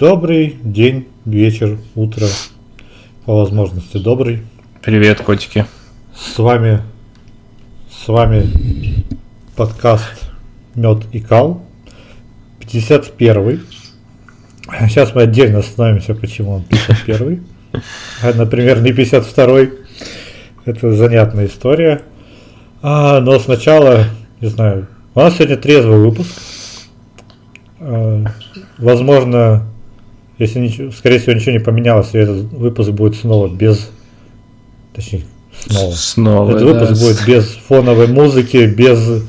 Добрый день, вечер, утро, по возможности добрый. Привет, котики. С вами, с вами подкаст Мед и Кал, 51 Сейчас мы отдельно остановимся, почему он 51 а, например, не 52 Это занятная история. А, но сначала, не знаю, у нас сегодня трезвый выпуск. А, возможно, если ничего, скорее всего, ничего не поменялось, и этот выпуск будет снова без, точнее, снова. Снова, Этот выпуск да. будет без фоновой музыки, без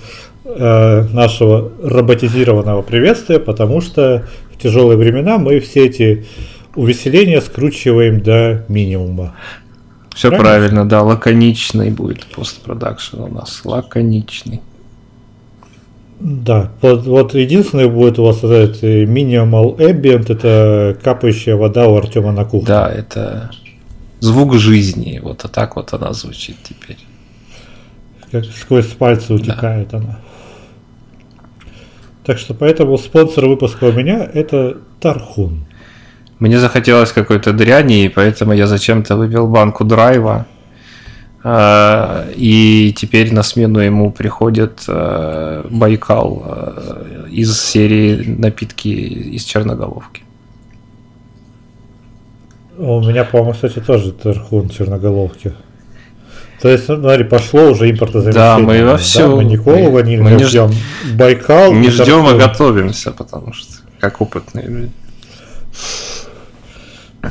э, нашего роботизированного приветствия, потому что в тяжелые времена мы все эти увеселения скручиваем до минимума. Все правильно, правильно да, лаконичный будет постпродакшн у нас, лаконичный. Да, вот, вот единственное будет у вас этот minimal ambient, это капающая вода у Артема на кухне. Да, это звук жизни, вот а так вот она звучит теперь. Как сквозь пальцы утекает да. она. Так что поэтому спонсор выпуска у меня это Тархун. Мне захотелось какой-то дряни, и поэтому я зачем-то выбил банку драйва. А, и теперь на смену ему приходит а, Байкал а, из серии напитки из черноголовки. У меня, по-моему, кстати, тоже Терхун черноголовки. То есть, ну, смотри, пошло уже импортозамещение. Да, мы во все. Да, мы Николу ванильный мы не ждем. Байкал. Не ждем, а готовимся, потому что как опытные люди.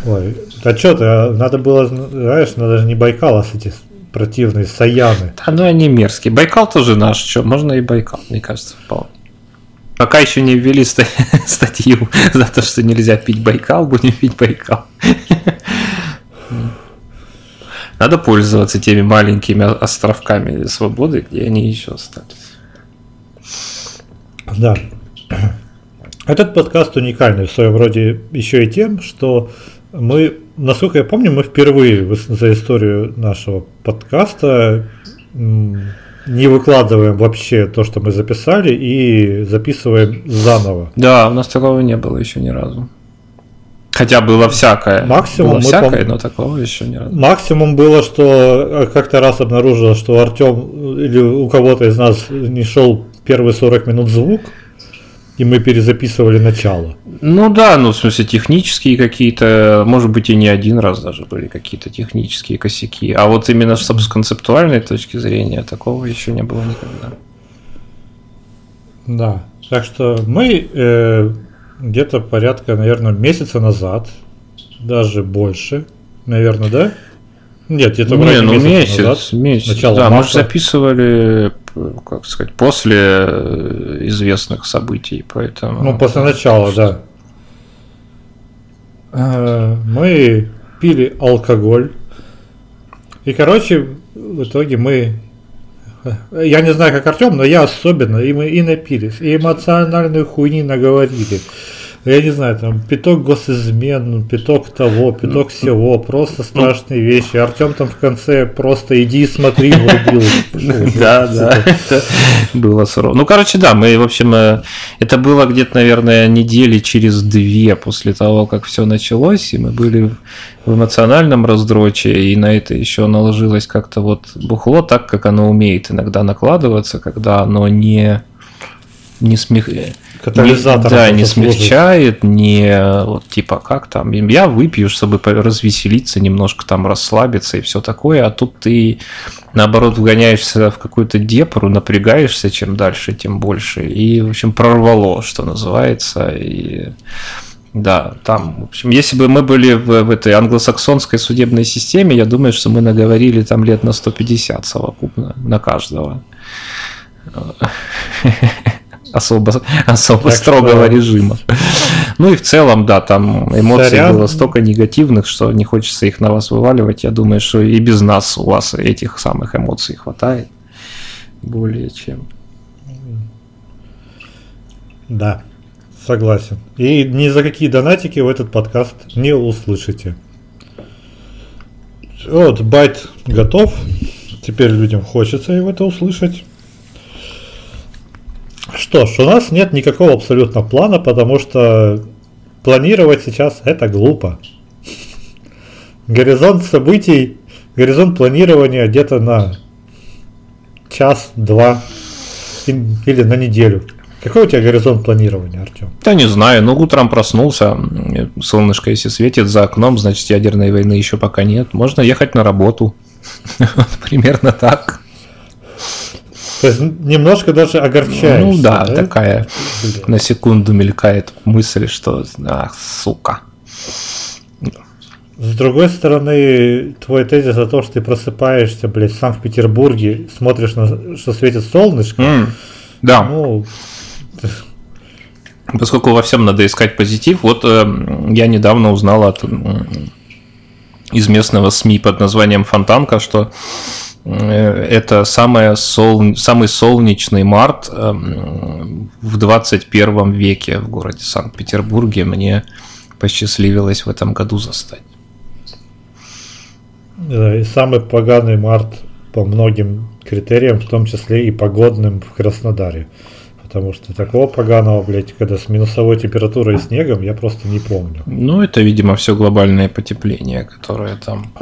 Ой, а что ты, надо было, знаешь, надо же не Байкал, а эти противные Саяны. Да, ну они мерзкие. Байкал тоже наш, что, можно и Байкал, мне кажется, вполне. Пока еще не ввели статью за то, что нельзя пить Байкал, будем пить Байкал. Надо пользоваться теми маленькими островками свободы, где они еще остались. Да. Этот подкаст уникальный в своем роде еще и тем, что мы, насколько я помню, мы впервые за историю нашего подкаста не выкладываем вообще то, что мы записали, и записываем заново. Да, у нас такого не было еще ни разу. Хотя было всякое. Максимум было всякое, но такого еще не разу. Максимум было, что э, как-то раз обнаружилось, что Артем или у кого-то из нас не шел первые 40 минут звук, и мы перезаписывали начало. Ну да, ну в смысле технические какие-то, может быть и не один раз даже были какие-то технические косяки. А вот именно с концептуальной точки зрения такого еще не было никогда. Да, так что мы э, где-то порядка, наверное, месяца назад, даже больше, наверное, да? Нет, где-то не, ну месяц, назад, месяц. Начало да, марта. мы же записывали как сказать, после э, известных событий, поэтому... Ну, после начала, да. Э, мы пили алкоголь. И, короче, в итоге мы... Я не знаю, как Артем, но я особенно, и мы и напились, и эмоциональную хуйни наговорили я не знаю, там пяток госизмен, пяток того, пяток всего, просто страшные вещи. Артем там в конце просто иди и смотри, врубил. Да, да, было сурово. Ну, короче, да, мы, в общем, э, это было где-то, наверное, недели через две после того, как все началось, и мы были в эмоциональном раздроче, и на это еще наложилось как-то вот бухло так, как оно умеет иногда накладываться, когда оно не не смех катализатор. Не, да, не смягчает, не вот типа как там. Я выпью, чтобы развеселиться, немножко там расслабиться и все такое, а тут ты наоборот вгоняешься в какую-то депру, напрягаешься, чем дальше, тем больше. И, в общем, прорвало, что называется. И да, там, в общем, если бы мы были в, в этой англосаксонской судебной системе, я думаю, что мы наговорили там лет на 150 совокупно на каждого особо, особо так строгого что... режима. Ну и в целом, да, там эмоций Сорян. было столько негативных, что не хочется их на вас вываливать. Я думаю, что и без нас у вас этих самых эмоций хватает. Более чем. Да, согласен. И ни за какие донатики в этот подкаст не услышите. Вот, байт готов. Теперь людям хочется его это услышать. Что ж, у нас нет никакого абсолютно плана, потому что планировать сейчас это глупо. Горизонт событий, горизонт планирования где-то на час-два или на неделю. Какой у тебя горизонт планирования, Артем? Да не знаю, ну утром проснулся, солнышко если светит за окном, значит ядерной войны еще пока нет. Можно ехать на работу. Примерно так. То есть немножко даже огорчаешься. Ну да, да? такая Блин. на секунду мелькает мысль, что ах, сука. С другой стороны, твой тезис о том, что ты просыпаешься, блядь, в Санкт-Петербурге, смотришь, на, что светит солнышко. Mm, да. Ну, Поскольку во всем надо искать позитив, вот э, я недавно узнал от э, из местного СМИ под названием Фонтанка, что это самое сол, самый солнечный март э, в 21 веке в городе Санкт-Петербурге. Мне посчастливилось в этом году застать. И самый поганый март по многим критериям, в том числе и погодным в Краснодаре. Потому что такого поганого, блядь, когда с минусовой температурой и снегом, я просто не помню. Ну, это, видимо, все глобальное потепление, которое там,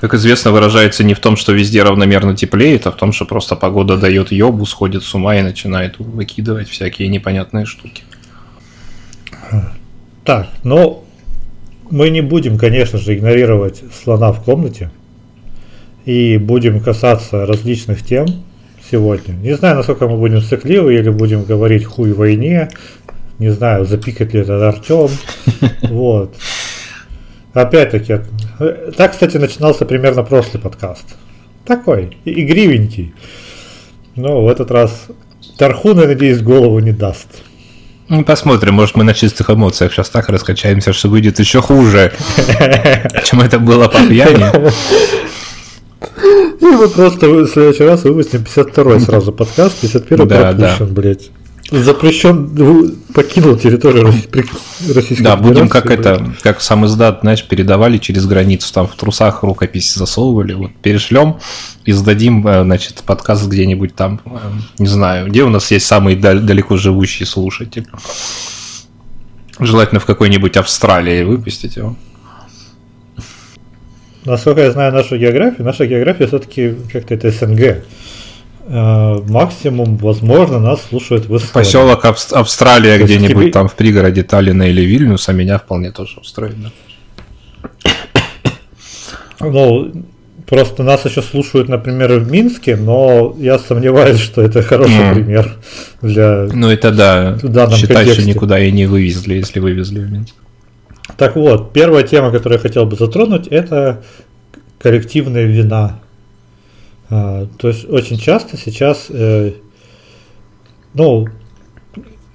как известно, выражается не в том, что везде равномерно теплеет, а в том, что просто погода дает ёбу, сходит с ума и начинает выкидывать всякие непонятные штуки. Так, ну, мы не будем, конечно же, игнорировать слона в комнате и будем касаться различных тем сегодня. Не знаю, насколько мы будем цикливы или будем говорить хуй войне. Не знаю, запикать ли это Артем. Вот. Опять-таки, так, кстати, начинался примерно прошлый подкаст. Такой, игривенький. Но в этот раз Тархун, я надеюсь, голову не даст. Ну, посмотрим, может мы на чистых эмоциях сейчас так раскачаемся, что выйдет еще хуже, чем это было по пьяни. И мы просто в следующий раз выпустим 52-й сразу подкаст, 51-й да, пропущен, блядь. Запрещен, покинул территорию Российской Да, будем как это, как сам издат, знаешь, передавали через границу, там в трусах рукописи засовывали, вот перешлем и сдадим, э, значит, подкаст где-нибудь там, э, не знаю, где у нас есть самый далеко живущий слушатель. Желательно в какой-нибудь Австралии выпустить его. Насколько я знаю нашу географию, наша география все-таки как-то это СНГ. Э, максимум, возможно, нас слушают в Эстонии. Поселок Авст- Австралия где-нибудь тебе... там в пригороде Таллина или Вильнюса меня вполне тоже устроит. Да? Ну, просто нас еще слушают, например, в Минске, но я сомневаюсь, что это хороший mm. пример для. Ну это да. Считай, что никуда и не вывезли, если вывезли в Минск. Так вот, первая тема, которую я хотел бы затронуть, это коллективная вина. А, то есть очень часто сейчас, э, ну,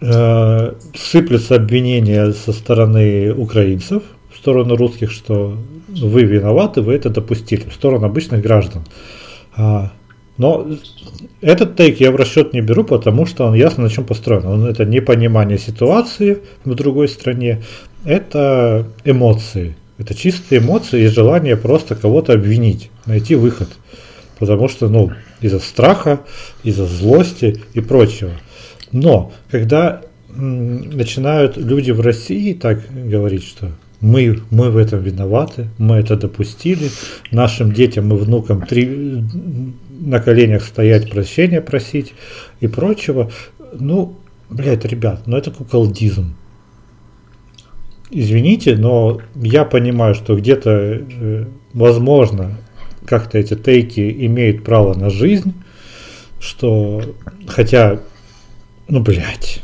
э, сыплются обвинения со стороны украинцев в сторону русских, что вы виноваты, вы это допустили, в сторону обычных граждан. А, но этот тейк я в расчет не беру, потому что он ясно на чем построен. Он это непонимание ситуации в другой стране, это эмоции. Это чистые эмоции и желание просто кого-то обвинить, найти выход. Потому что, ну, из-за страха, из-за злости и прочего. Но, когда начинают люди в России так говорить, что мы, мы в этом виноваты, мы это допустили, нашим детям и внукам три, на коленях стоять, прощения просить и прочего, ну, блядь, ребят, ну это куколдизм извините, но я понимаю, что где-то, э, возможно, как-то эти тейки имеют право на жизнь, что, хотя, ну, блядь,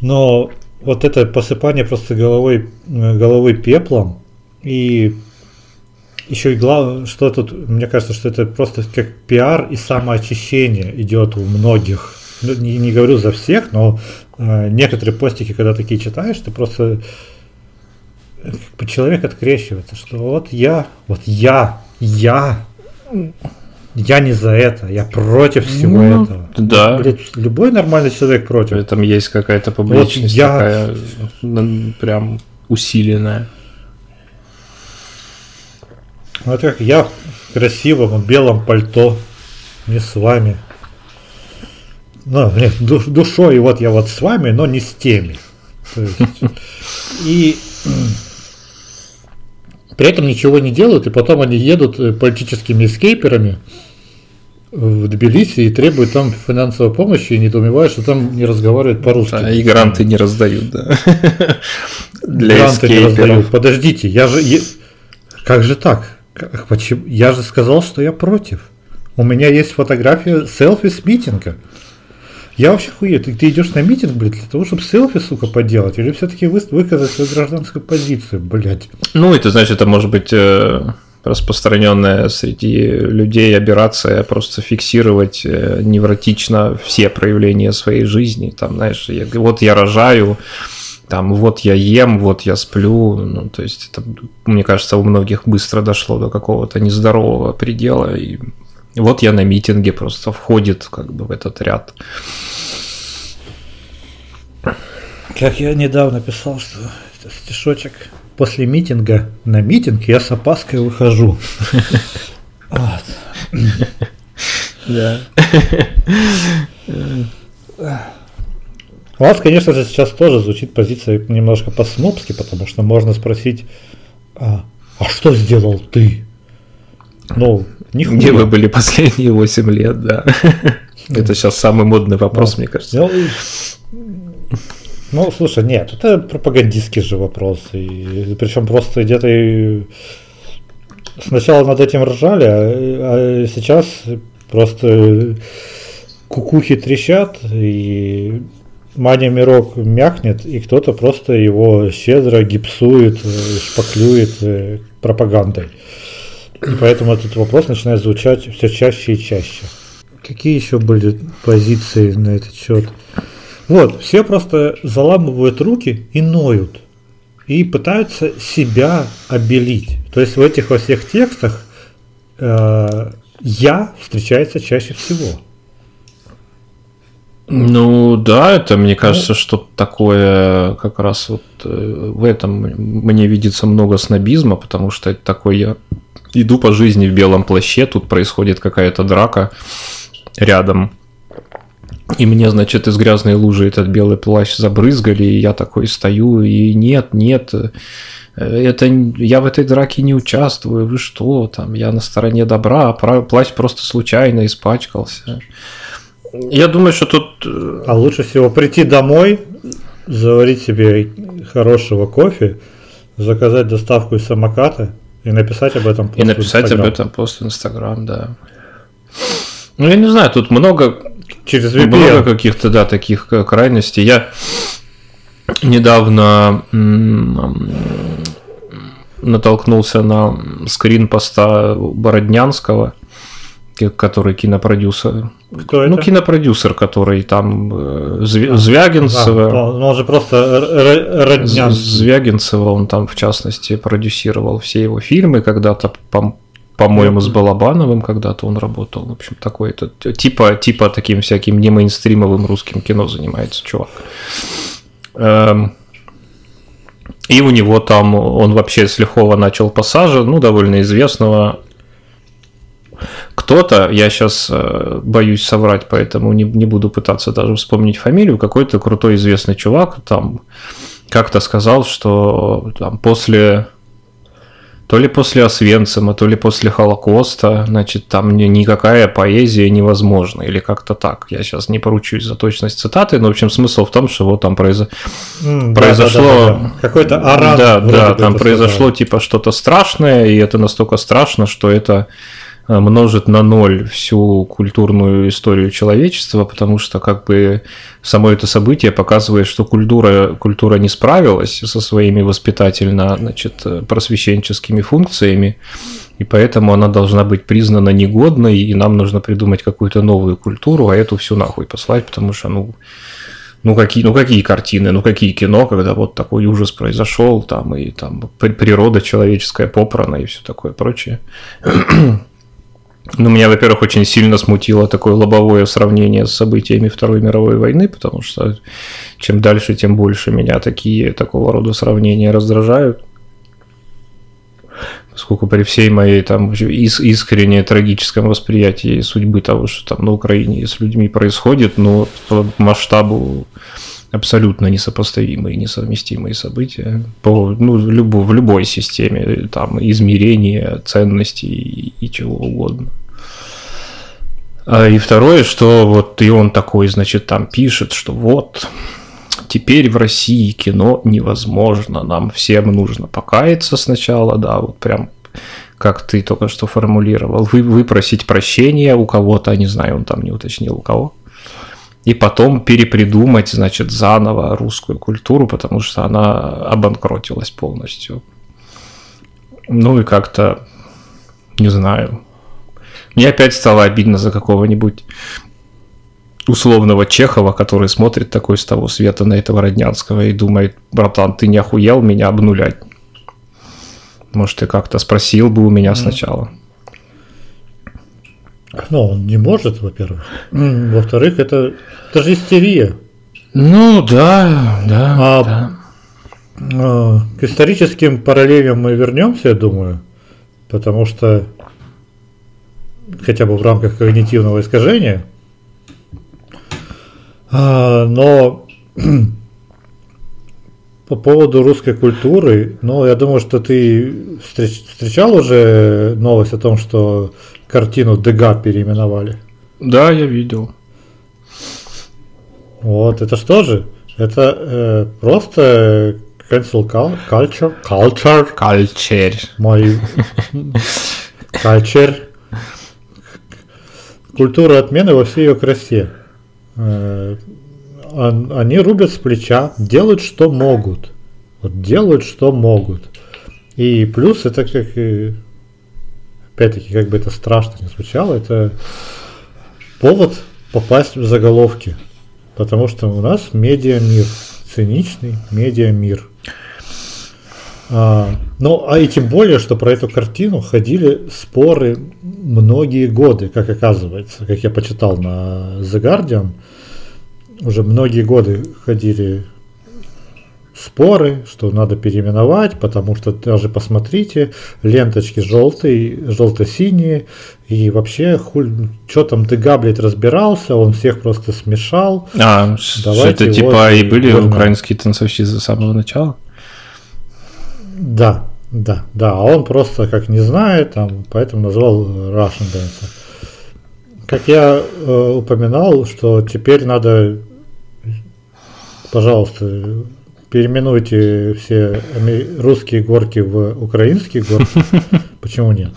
но вот это посыпание просто головой, головой пеплом и еще и главное, что тут, мне кажется, что это просто как пиар и самоочищение идет у многих. Ну, не, не говорю за всех, но э, некоторые постики, когда такие читаешь, ты просто человек открещивается, что вот я, вот я, я, я не за это, я против всего ну, этого. Да. Блин, любой нормальный человек против. В этом есть какая-то публичность вот я... такая прям усиленная. Вот как я в красивом белом пальто, не с вами. Ну, нет, душой, и вот я вот с вами, но не с теми. И при этом ничего не делают, и потом они едут э, политическими эскейперами в Тбилиси и требуют там финансовой помощи и недоумевают, что там не разговаривают по-русски. А, и гранты не раздают, да. Для гранты не раздают. Подождите, я же... Как же так? Почему? Я же сказал, что я против. У меня есть фотография селфи с митинга. Я вообще хуею, ты, ты идешь на митинг, блядь, для того, чтобы селфи, сука, поделать, или все-таки вы, выказать свою гражданскую позицию, блядь? Ну, это значит, это может быть э, распространенная среди людей операция просто фиксировать э, невротично все проявления своей жизни. Там, знаешь, я, вот я рожаю, там, вот я ем, вот я сплю. Ну, то есть, это, мне кажется, у многих быстро дошло до какого-то нездорового предела, и вот я на митинге просто входит как бы в этот ряд. Как я недавно писал, что это стишочек. После митинга на митинг я с опаской выхожу. Да. У вас, конечно же, сейчас тоже звучит позиция немножко по-снобски, потому что можно спросить, а, а что сделал ты? Ну, Нихуя. Где вы были последние 8 лет, да. Это сейчас самый модный вопрос, мне кажется. Ну, ну, слушай, нет, это пропагандистский же вопрос. И, причем просто где-то и сначала над этим ржали, а, а сейчас просто кукухи трещат, и Маня Мирок мякнет, и кто-то просто его щедро гипсует, шпаклюет э, пропагандой. И поэтому этот вопрос начинает звучать все чаще и чаще. Какие еще были позиции на этот счет? Вот, все просто заламывают руки и ноют. И пытаются себя обелить. То есть в этих во всех текстах э, я встречается чаще всего. Ну да, это мне кажется, ну, что такое как раз вот э, в этом мне видится много снобизма, потому что это такой я иду по жизни в белом плаще, тут происходит какая-то драка рядом. И мне, значит, из грязной лужи этот белый плащ забрызгали, и я такой стою, и нет, нет, это я в этой драке не участвую, вы что, там, я на стороне добра, а плащ просто случайно испачкался. Я думаю, что тут... Э, а лучше всего прийти домой, заварить себе хорошего кофе, заказать доставку из самоката, и написать об этом пост И написать об этом пост в Инстаграм, да. Ну, я не знаю, тут много, Через VPN. много каких-то, да, таких крайностей. Я недавно натолкнулся на скрин поста Бороднянского – который кинопродюсер. Кто это? Ну, кинопродюсер, который там э, Звягинцева. А, ну, он же просто родня. Звягинцева, он там, в частности, продюсировал все его фильмы когда-то, по, по-моему, с Балабановым когда-то он работал. В общем, такой это типа, типа таким всяким не мейнстримовым русским кино занимается чувак. Эм, и у него там, он вообще с лихого начал пассажа, ну, довольно известного кто-то, я сейчас э, боюсь соврать, поэтому не, не буду пытаться даже вспомнить фамилию, какой-то крутой известный чувак там как-то сказал, что там после то ли после Освенцима, то ли после Холокоста, значит, там никакая поэзия невозможна, или как-то так. Я сейчас не поручусь за точность цитаты, но, в общем, смысл в том, что вот там произо... mm, произошло... Да, да, да, Какой-то аран. Да, да, там произошло типа что-то страшное, и это настолько страшно, что это множит на ноль всю культурную историю человечества, потому что как бы само это событие показывает, что культура, культура не справилась со своими воспитательно значит, просвещенческими функциями, и поэтому она должна быть признана негодной, и нам нужно придумать какую-то новую культуру, а эту всю нахуй послать, потому что, ну, ну какие, ну какие картины, ну какие кино, когда вот такой ужас произошел, там и там природа человеческая попрана и все такое прочее. Ну, меня, во-первых, очень сильно смутило такое лобовое сравнение с событиями Второй мировой войны, потому что чем дальше, тем больше меня такие такого рода сравнения раздражают. Поскольку при всей моей там иск искренне трагическом восприятии судьбы того, что там на Украине с людьми происходит, но по масштабу абсолютно несопоставимые, несовместимые события по, ну, любо, в любой системе там, измерения ценностей и, и чего угодно. А, и второе, что вот и он такой, значит, там пишет, что вот, теперь в России кино невозможно, нам всем нужно покаяться сначала, да, вот прям как ты только что формулировал, вы, выпросить прощения у кого-то, не знаю, он там не уточнил у кого, и потом перепридумать, значит, заново русскую культуру, потому что она обанкротилась полностью. Ну и как-то, не знаю, мне опять стало обидно за какого-нибудь условного Чехова, который смотрит такой с того света на этого Роднянского и думает, братан, ты не охуел меня обнулять? Может, ты как-то спросил бы у меня сначала. Ну, он не может, во-первых. Во-вторых, это, это же истерия. Ну, да, да, а, да. А, к историческим параллелям мы вернемся, я думаю, потому что хотя бы в рамках когнитивного искажения. А, но по поводу русской культуры, ну, я думаю, что ты встреч, встречал уже новость о том, что картину Дега переименовали. Да, я видел. Вот, это что же? Это э, просто cancel culture, culture, culture, мой culture, культура отмены во всей ее красе. Э, они рубят с плеча, делают что могут. Вот делают что могут. И плюс это как и опять-таки, как бы это страшно не звучало, это повод попасть в заголовки. Потому что у нас медиа-мир, циничный медиа-мир. А, ну, а и тем более, что про эту картину ходили споры многие годы, как оказывается, как я почитал на The Guardian, уже многие годы ходили споры, что надо переименовать, потому что даже посмотрите, ленточки желтые, желто-синие, и вообще, хуль, что там ты габлет разбирался, он всех просто смешал. А, Давайте это типа и были больно. украинские танцовщицы с самого начала? Да, да, да, а он просто как не знает, там, поэтому назвал Russian Dancer. Как я э, упоминал, что теперь надо, пожалуйста, переименуйте все русские горки в украинские горки. Почему нет?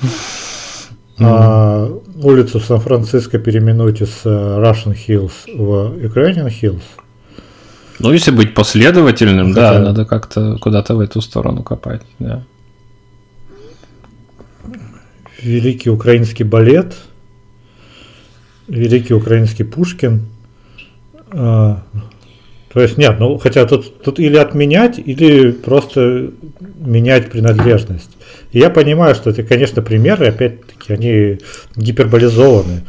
А улицу Сан-Франциско переименуйте с Russian Hills в Ukrainian Hills. Ну, если быть последовательным, Хотя... да, надо как-то куда-то в эту сторону копать, да. Великий украинский балет, великий украинский Пушкин, а, то есть нет, ну хотя тут, тут или отменять, или просто менять принадлежность. И я понимаю, что это, конечно, примеры, опять-таки, они гиперболизованы.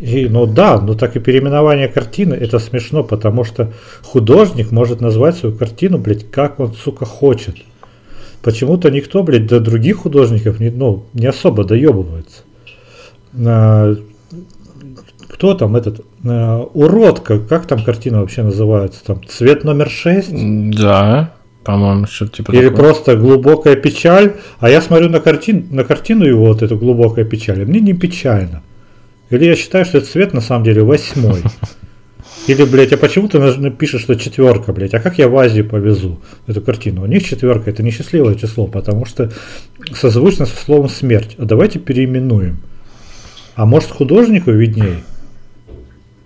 И, ну да, но так и переименование картины это смешно, потому что художник может назвать свою картину, блядь, как он, сука, хочет. Почему-то никто, блядь, до других художников не, ну, не особо доебывается. Кто там этот э, уродка, как там картина вообще называется? Там цвет номер 6? Да, по-моему, что-то типа Или такое. просто глубокая печаль. А я смотрю на, картин, на картину его, вот эту глубокая печаль, и мне не печально. Или я считаю, что этот цвет на самом деле восьмой. Или, блядь, а почему ты пишешь, что четверка, блядь? А как я в Азию повезу эту картину? У них четверка это несчастливое число, потому что созвучно со словом смерть. А давайте переименуем. А может художнику виднее?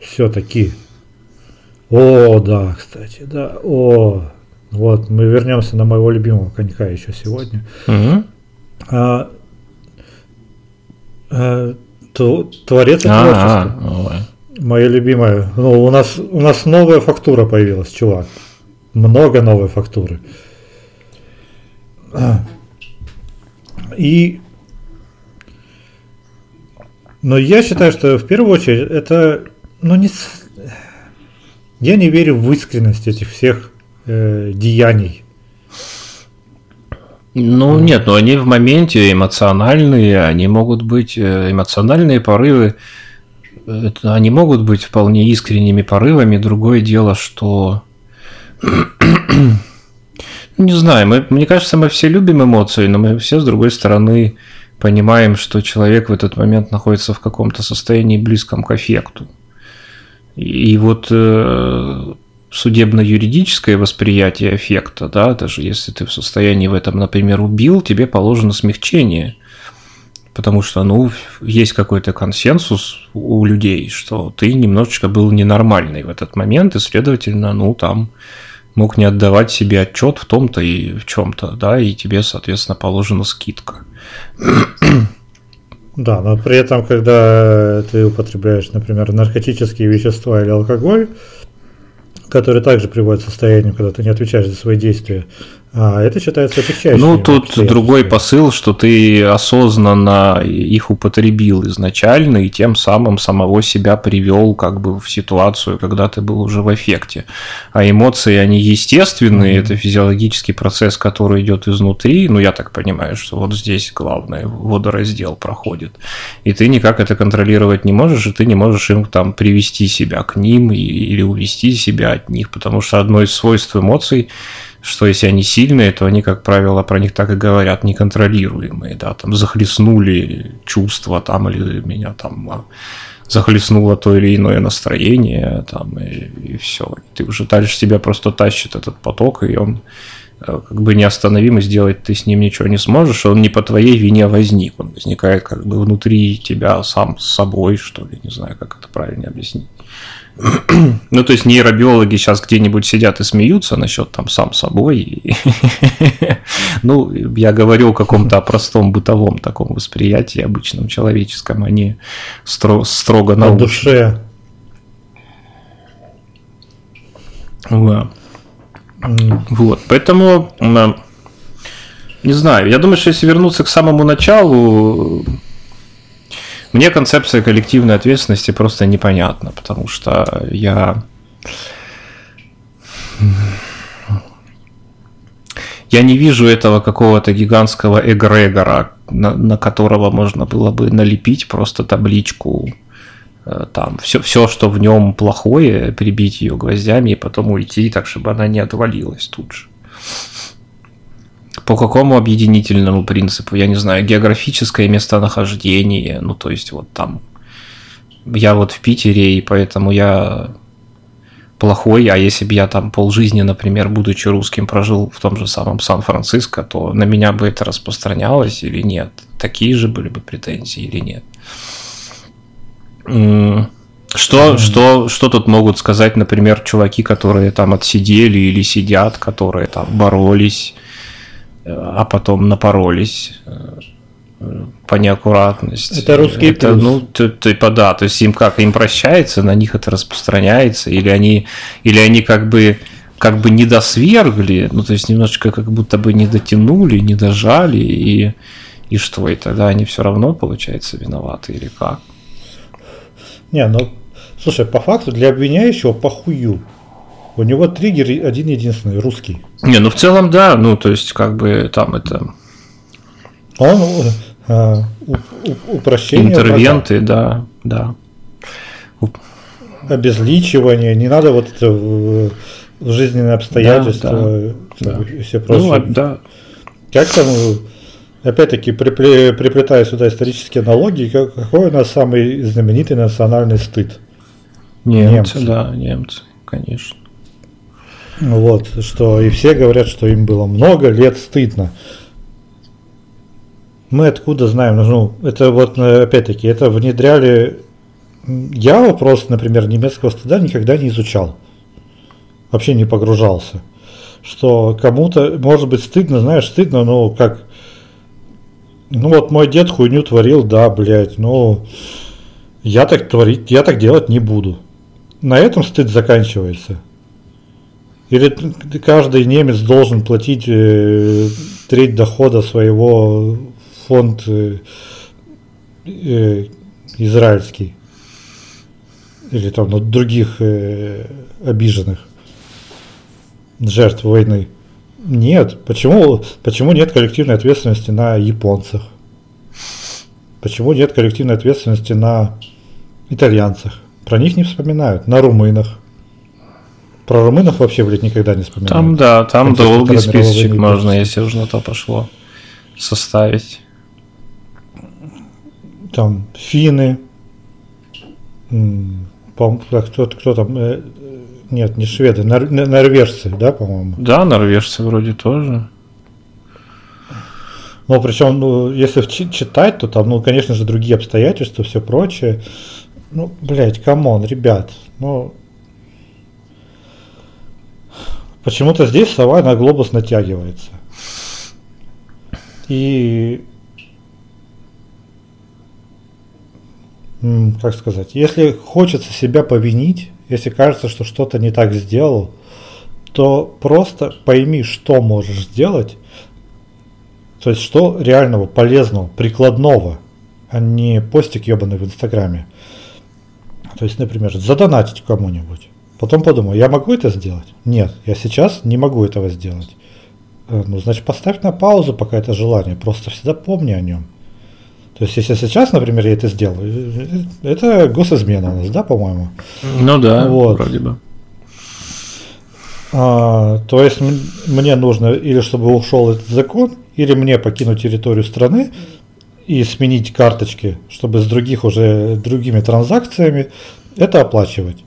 Все-таки. О, да, кстати, да. О, вот мы вернемся на моего любимого конька еще сегодня. Угу. А, а, творец и творчество. Моя любимая. Ну, у нас у нас новая фактура появилась, чувак. Много новой фактуры. И но я считаю, что в первую очередь это ну не... Я не верю в искренность этих всех э, деяний. Ну нет, но они в моменте эмоциональные, они могут быть э, эмоциональные порывы, это, они могут быть вполне искренними порывами. Другое дело, что Не знаю, мы, мне кажется, мы все любим эмоции, но мы все, с другой стороны, понимаем, что человек в этот момент находится в каком-то состоянии близком к эффекту. И, вот э, судебно-юридическое восприятие эффекта, да, даже если ты в состоянии в этом, например, убил, тебе положено смягчение. Потому что, ну, есть какой-то консенсус у людей, что ты немножечко был ненормальный в этот момент, и, следовательно, ну, там мог не отдавать себе отчет в том-то и в чем-то, да, и тебе, соответственно, положена скидка. Да, но при этом, когда ты употребляешь, например, наркотические вещества или алкоголь, которые также приводят к состоянию, когда ты не отвечаешь за свои действия, а это считается отягчающим. Ну, тут другой посыл, что ты осознанно их употребил изначально и тем самым самого себя привел как бы в ситуацию, когда ты был уже в эффекте. А эмоции, они естественные, mm-hmm. это физиологический процесс, который идет изнутри. Ну, я так понимаю, что вот здесь главное, водораздел проходит. И ты никак это контролировать не можешь, и ты не можешь им там привести себя к ним или увести себя от них, потому что одно из свойств эмоций что если они сильные, то они, как правило, про них так и говорят, неконтролируемые, да, там захлестнули чувства там или меня там а, захлестнуло то или иное настроение, там, и, и все. Ты уже дальше тебя просто тащит этот поток, и он э, как бы неостановимо сделать ты с ним ничего не сможешь, он не по твоей вине возник, он возникает как бы внутри тебя сам с собой, что ли, не знаю, как это правильно объяснить. Ну, то есть нейробиологи сейчас где-нибудь сидят и смеются насчет там сам собой. Ну, я говорю о каком-то простом бытовом таком восприятии, обычном человеческом, а не строго на душе. Вот, поэтому, не знаю, я думаю, что если вернуться к самому началу, мне концепция коллективной ответственности просто непонятна, потому что я... Я не вижу этого какого-то гигантского эгрегора, на, на которого можно было бы налепить просто табличку, э, там все, все, что в нем плохое, прибить ее гвоздями и потом уйти, так чтобы она не отвалилась тут же. По какому объединительному принципу? Я не знаю, географическое местонахождение, ну то есть вот там я вот в Питере, и поэтому я плохой, а если бы я там полжизни, например, будучи русским, прожил в том же самом Сан-Франциско, то на меня бы это распространялось или нет? Такие же были бы претензии или нет? Что, mm-hmm. что, что тут могут сказать, например, чуваки, которые там отсидели или сидят, которые там боролись, а потом напоролись э, по неаккуратности. Это русский это, плюс. Ну, типа да, то есть им как им прощается, на них это распространяется, или они, или они как бы как бы не досвергли, ну то есть немножечко как будто бы не дотянули, не дожали, и, и что, и тогда они все равно, получается, виноваты или как? Не, ну, слушай, по факту для обвиняющего похую. У него триггер один единственный, русский. Не, ну в целом да, ну то есть как бы там это... Он э, упрощение. Интервенты, да, да. Обезличивание, не надо вот это в, в жизненные обстоятельства да, да, и все прочее. Ну, да. Как там, опять-таки, приплетая сюда исторические аналогии, какой у нас самый знаменитый национальный стыд? Немцы, немцы. да, немцы, конечно. Вот, что и все говорят, что им было много лет стыдно. Мы откуда знаем, ну, это вот, э, опять-таки, это внедряли... Я вопрос, например, немецкого стыда никогда не изучал. Вообще не погружался. Что кому-то, может быть, стыдно, знаешь, стыдно, но как... Ну вот мой дед хуйню творил, да, блядь, но я так творить, я так делать не буду. На этом стыд заканчивается. Или каждый немец должен платить э, треть дохода своего фонд э, э, израильский или там ну, других обиженных жертв войны. Нет. Почему, почему нет коллективной ответственности на японцах? Почему нет коллективной ответственности на итальянцах? Про них не вспоминают. На румынах про румынов вообще, блядь, никогда не вспоминают. Там, да, там Хотя долгий списочек можно, если уже на то пошло, составить. Там финны, м, по так, кто, кто там, э, э, нет, не шведы, нор- норвежцы, да, по-моему. Да, норвежцы вроде тоже. Ну, причем, ну, если читать, то там, ну, конечно же, другие обстоятельства, все прочее. Ну, блядь, come on, ребят, ну... Почему-то здесь сова на глобус натягивается. И... Как сказать, если хочется себя повинить, если кажется, что что-то не так сделал, то просто пойми, что можешь сделать, то есть что реального, полезного, прикладного, а не постик ебаный в Инстаграме. То есть, например, задонатить кому-нибудь. Потом подумай, я могу это сделать? Нет, я сейчас не могу этого сделать. Э, Ну, значит, поставь на паузу пока это желание. Просто всегда помни о нем. То есть, если сейчас, например, я это сделаю, э, э, это госизмена у нас, да, по-моему? Ну да, Вот. вроде бы. А, то есть мне нужно или чтобы ушел этот закон, или мне покинуть территорию страны и сменить карточки, чтобы с других уже другими транзакциями это оплачивать.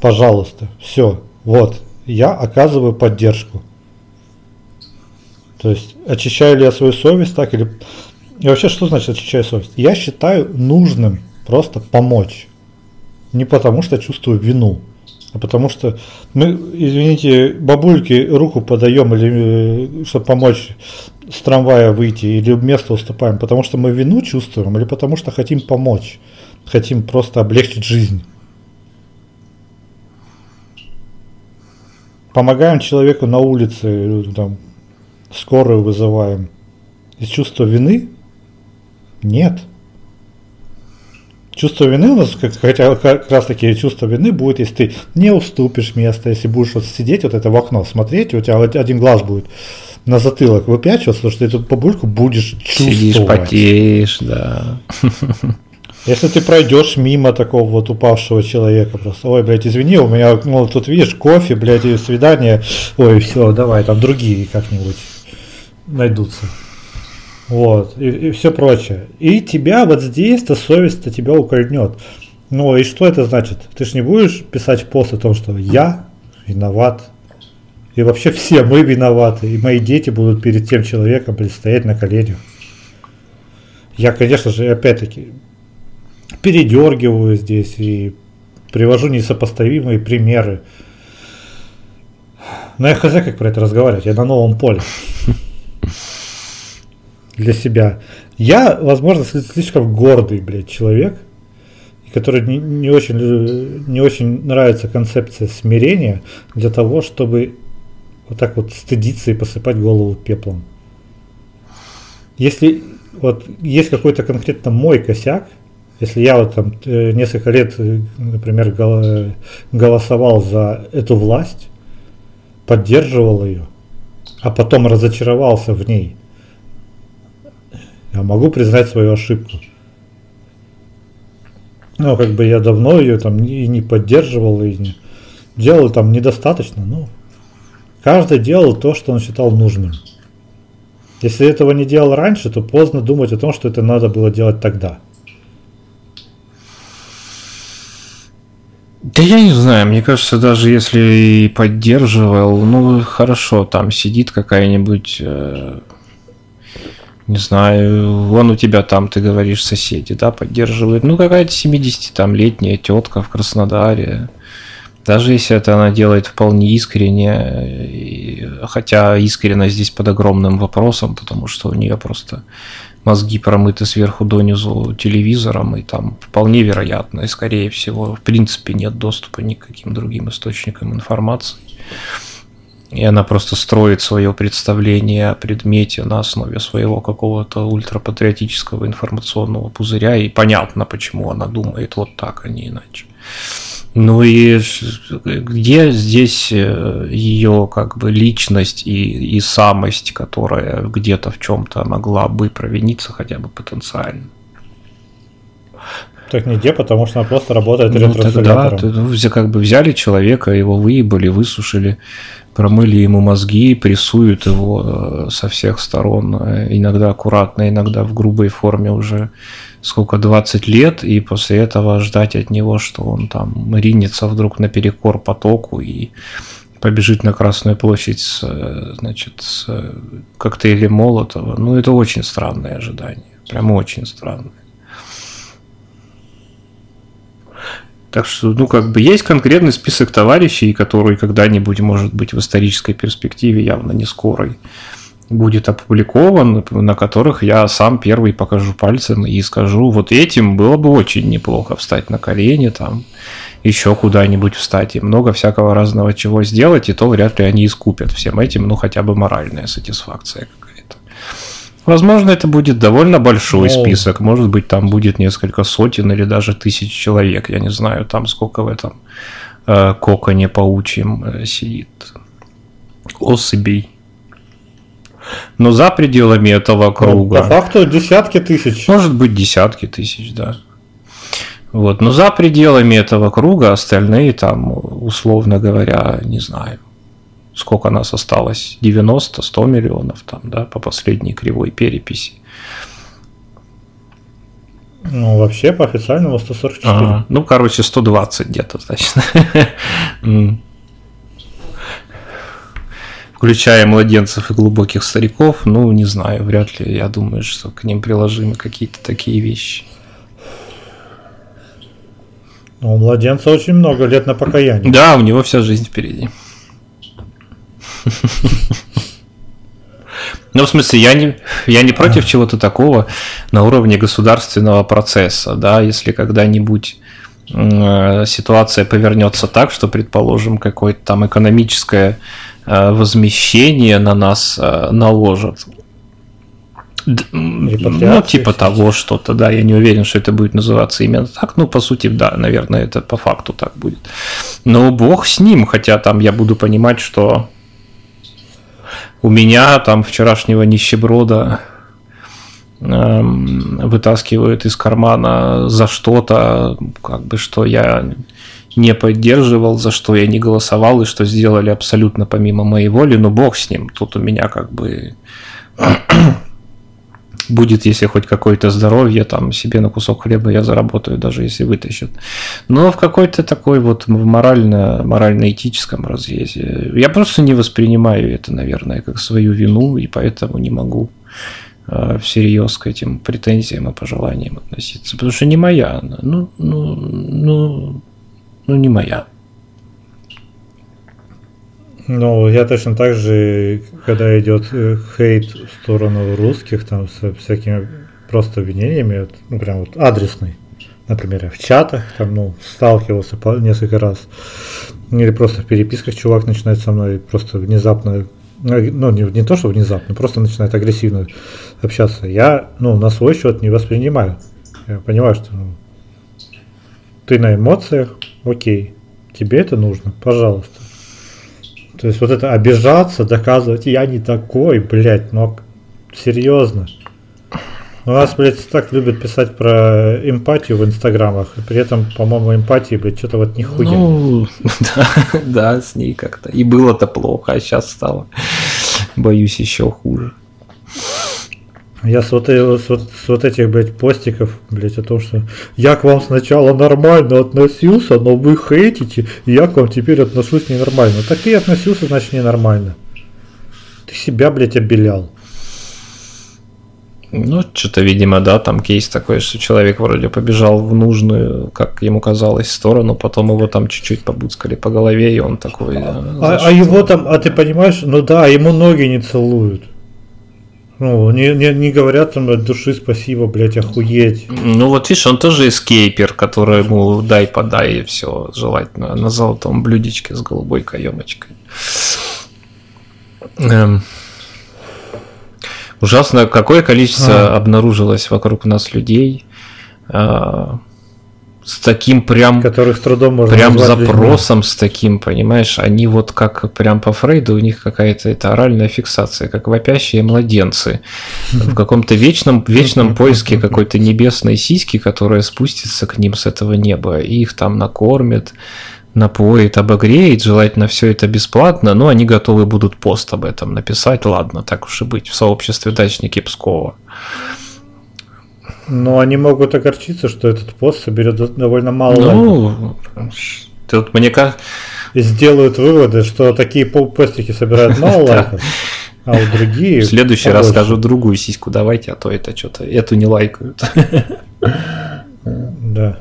Пожалуйста, все, вот, я оказываю поддержку. То есть очищаю ли я свою совесть так или... И вообще, что значит очищаю совесть? Я считаю нужным просто помочь. Не потому что чувствую вину, а потому что мы, извините, бабульке руку подаем, или чтобы помочь с трамвая выйти, или место уступаем, потому что мы вину чувствуем, или потому что хотим помочь, хотим просто облегчить жизнь. Помогаем человеку на улице, э, там, скорую вызываем. Из чувства вины? Нет. Чувство вины у нас, как, хотя как раз таки чувство вины будет, если ты не уступишь место, если будешь вот сидеть вот это в окно смотреть, у тебя один глаз будет на затылок выпячиваться, потому что ты эту бабульку будешь Сидишь, чувствовать. потеешь, да. Если ты пройдешь мимо такого вот упавшего человека, просто, ой, блядь, извини, у меня, ну, тут видишь, кофе, блядь, и свидание, ой, все, давай, там другие как-нибудь найдутся. Вот, и, все прочее. И тебя вот здесь-то совесть-то тебя укольнет. Ну, и что это значит? Ты ж не будешь писать пост о том, что я виноват, и вообще все мы виноваты, и мои дети будут перед тем человеком предстоять на коленях. Я, конечно же, опять-таки, передергиваю здесь и привожу несопоставимые примеры. Но я хз, как про это разговаривать, я на новом поле. Для себя. Я, возможно, сли- слишком гордый, блядь, человек, который не, не очень, не очень нравится концепция смирения для того, чтобы вот так вот стыдиться и посыпать голову пеплом. Если вот есть какой-то конкретно мой косяк, если я вот там э, несколько лет, э, например, гол- голосовал за эту власть, поддерживал ее, а потом разочаровался в ней, я могу признать свою ошибку. Ну, как бы я давно ее там и не поддерживал, и не делал там недостаточно. Ну, каждый делал то, что он считал нужным. Если этого не делал раньше, то поздно думать о том, что это надо было делать тогда. Да я не знаю, мне кажется, даже если и поддерживал, ну хорошо, там сидит какая-нибудь, э, не знаю, вон у тебя там, ты говоришь, соседи, да, поддерживают, ну какая-то 70 там летняя тетка в Краснодаре, даже если это она делает вполне искренне, хотя искренне здесь под огромным вопросом, потому что у нее просто мозги промыты сверху донизу телевизором, и там вполне вероятно, и скорее всего, в принципе, нет доступа ни к каким другим источникам информации. И она просто строит свое представление о предмете на основе своего какого-то ультрапатриотического информационного пузыря, и понятно, почему она думает вот так, а не иначе. Ну и где здесь э, ее как бы личность и, и самость, которая где-то в чем-то могла бы провиниться хотя бы потенциально? Так не где, потому что она просто работает ну, ретранслятором. Тогда, ну, как бы взяли человека, его выебали, высушили, промыли ему мозги, прессуют его э, со всех сторон, э, иногда аккуратно, иногда в грубой форме уже сколько, 20 лет, и после этого ждать от него, что он там ринется вдруг наперекор потоку и побежит на Красную площадь с, э, значит, с коктейлем Молотова, ну, это очень странное ожидание, прям очень странное. Так что, ну, как бы есть конкретный список товарищей, который когда-нибудь, может быть, в исторической перспективе, явно не скорой, будет опубликован, на которых я сам первый покажу пальцем и скажу, вот этим было бы очень неплохо встать на колени, там, еще куда-нибудь встать, и много всякого разного чего сделать, и то вряд ли они искупят всем этим, ну, хотя бы моральная сатисфакция Возможно, это будет довольно большой Но... список. Может быть, там будет несколько сотен или даже тысяч человек. Я не знаю, там сколько в этом э, коконе паучьем э, сидит особей. Но за пределами этого круга... по факту десятки тысяч. Может быть, десятки тысяч, да. Вот. Но за пределами этого круга остальные там, условно говоря, не знаю, сколько нас осталось, 90-100 миллионов там, да, по последней кривой переписи. Ну, вообще, по официальному 144. А, ну, короче, 120 где-то, значит. Включая младенцев и глубоких стариков, ну, не знаю, вряд ли, я думаю, что к ним приложимы какие-то такие вещи. Ну, у младенца очень много лет на покаяние. Да, у него вся жизнь впереди. Ну, в смысле, я не, я не против чего-то такого на уровне государственного процесса, да, если когда-нибудь э, ситуация повернется так, что, предположим, какое-то там экономическое э, возмещение на нас э, наложат. Ну, типа того что-то, да, я не уверен, что это будет называться именно так, ну, по сути, да, наверное, это по факту так будет. Но бог с ним, хотя там я буду понимать, что у меня там вчерашнего нищеброда эм, вытаскивают из кармана за что-то, как бы что я не поддерживал, за что я не голосовал и что сделали абсолютно помимо моей воли, но бог с ним. Тут у меня как бы будет, если хоть какое-то здоровье, там себе на кусок хлеба я заработаю, даже если вытащат. Но в какой-то такой вот морально, морально-этическом разрезе. Я просто не воспринимаю это, наверное, как свою вину, и поэтому не могу э, всерьез к этим претензиям и пожеланиям относиться. Потому что не моя она. Ну, ну, ну, ну не моя. Ну, я точно так же, когда идет э, хейт в сторону русских, там, с всякими просто обвинениями, ну, прям вот адресный, например, в чатах, там, ну, сталкивался несколько раз, или просто в переписках чувак начинает со мной просто внезапно, ну, не, не то, что внезапно, просто начинает агрессивно общаться. Я, ну, на свой счет не воспринимаю. Я понимаю, что ну, ты на эмоциях, окей, тебе это нужно, пожалуйста. То есть вот это обижаться, доказывать, я не такой, блядь, ну серьезно. У нас, блядь, так любят писать про эмпатию в инстаграмах, и при этом, по-моему, эмпатии, блядь, что-то вот нихуя. Ну, да, да, с ней как-то. И было-то плохо, а сейчас стало, боюсь, еще хуже. Я с вот, э, с, вот, с вот этих, блядь, постиков, блядь, о том, что я к вам сначала нормально относился, но вы хейтите, и я к вам теперь отношусь ненормально. Так ты относился, значит, ненормально. Ты себя, блядь, обелял. Ну, что-то, видимо, да, там кейс такой, что человек вроде побежал в нужную, как ему казалось, сторону, потом его там чуть-чуть побуцкали по голове, и он такой... А, а, а его там, а ты понимаешь, ну да, ему ноги не целуют. Ну, не, не, не говорят там от души спасибо, блядь, охуеть. Ну вот видишь, он тоже эскейпер, который ему дай подай и все, желательно на золотом блюдечке с голубой каемочкой. Эм. Ужасно, какое количество а. обнаружилось вокруг нас людей, э, с таким прям... Которых с трудом можно Прям запросом людьми. с таким, понимаешь, они вот как прям по Фрейду, у них какая-то это оральная фиксация, как вопящие младенцы. В каком-то вечном, вечном поиске какой-то небесной сиськи, которая спустится к ним с этого неба, и их там накормят, напоит, обогреет, желательно все это бесплатно, но они готовы будут пост об этом написать, ладно, так уж и быть, в сообществе дачники Пскова. Но они могут огорчиться, что этот пост соберет довольно мало ну, лайков. Тут мне кажется... И сделают выводы, что такие постики собирают мало лайков, а у другие... В следующий раз скажу другую сиську давайте, а то это что-то, эту не лайкают. Да.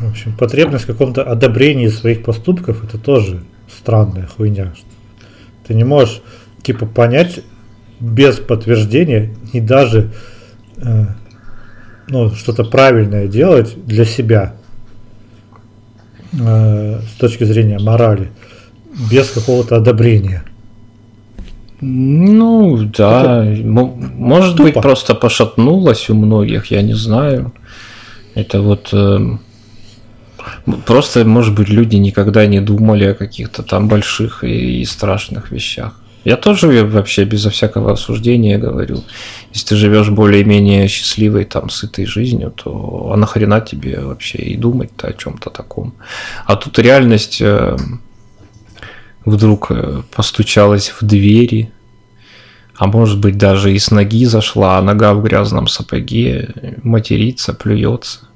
В общем, потребность в каком-то одобрении своих поступков это тоже странная хуйня. Ты не можешь типа понять без подтверждения и даже э, ну, что-то правильное делать для себя э, с точки зрения морали без какого-то одобрения. Ну да, это может тупо. быть просто пошатнулось у многих, я не знаю. Это вот э, просто, может быть, люди никогда не думали о каких-то там больших и, и страшных вещах. Я тоже вообще безо всякого осуждения говорю. Если ты живешь более-менее счастливой, там, сытой жизнью, то а нахрена тебе вообще и думать-то о чем-то таком. А тут реальность э, вдруг э, постучалась в двери, а может быть даже и с ноги зашла, а нога в грязном сапоге, матерится, плюется.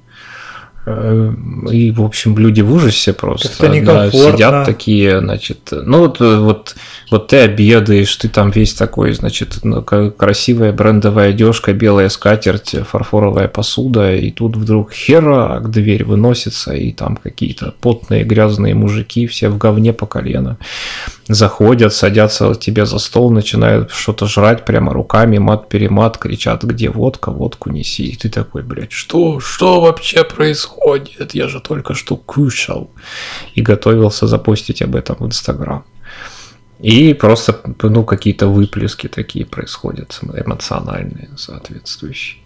Э, и, в общем, люди в ужасе просто. Да, сидят такие, значит, ну вот, вот вот ты обедаешь, ты там весь такой, значит, ну, красивая брендовая одежка, белая скатерть, фарфоровая посуда, и тут вдруг херак, дверь выносится, и там какие-то потные грязные мужики, все в говне по колено, заходят, садятся тебе за стол, начинают что-то жрать прямо руками, мат-перемат, кричат, где водка, водку неси, и ты такой, блядь, что, что вообще происходит? Я же только что кушал. И готовился запустить об этом в Инстаграм. И просто ну, какие-то выплески такие происходят, эмоциональные, соответствующие.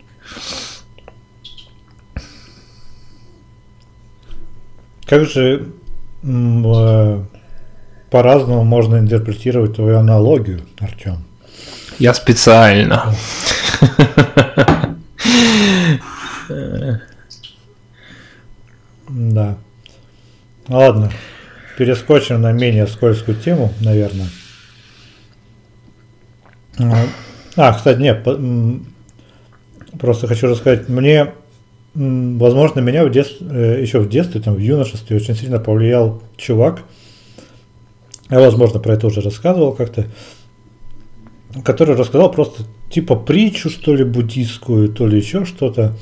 Как же э, по-разному можно интерпретировать твою аналогию, Артем? Я специально. Да. Ладно перескочим на менее скользкую тему, наверное. А, кстати, нет, просто хочу рассказать, мне, возможно, меня в детстве, э, еще в детстве, там, в юношестве очень сильно повлиял чувак, я, возможно, про это уже рассказывал как-то, который рассказал просто типа притчу, что ли, буддийскую, то ли еще что-то.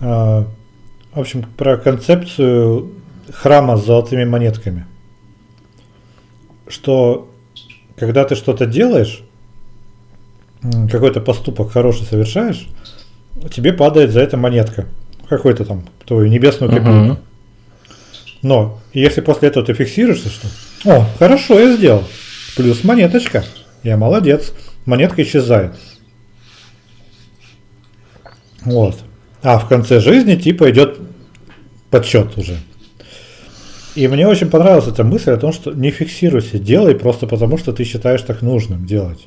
А, в общем, про концепцию храма с золотыми монетками – что когда ты что-то делаешь, какой-то поступок хороший совершаешь, тебе падает за это монетка. Какой-то там твою небесную копейку. uh Но если после этого ты фиксируешься, что о, хорошо я сделал, плюс монеточка, я молодец, монетка исчезает. Вот. А в конце жизни типа идет подсчет уже. И мне очень понравилась эта мысль о том, что не фиксируйся, делай просто потому, что ты считаешь так нужным делать.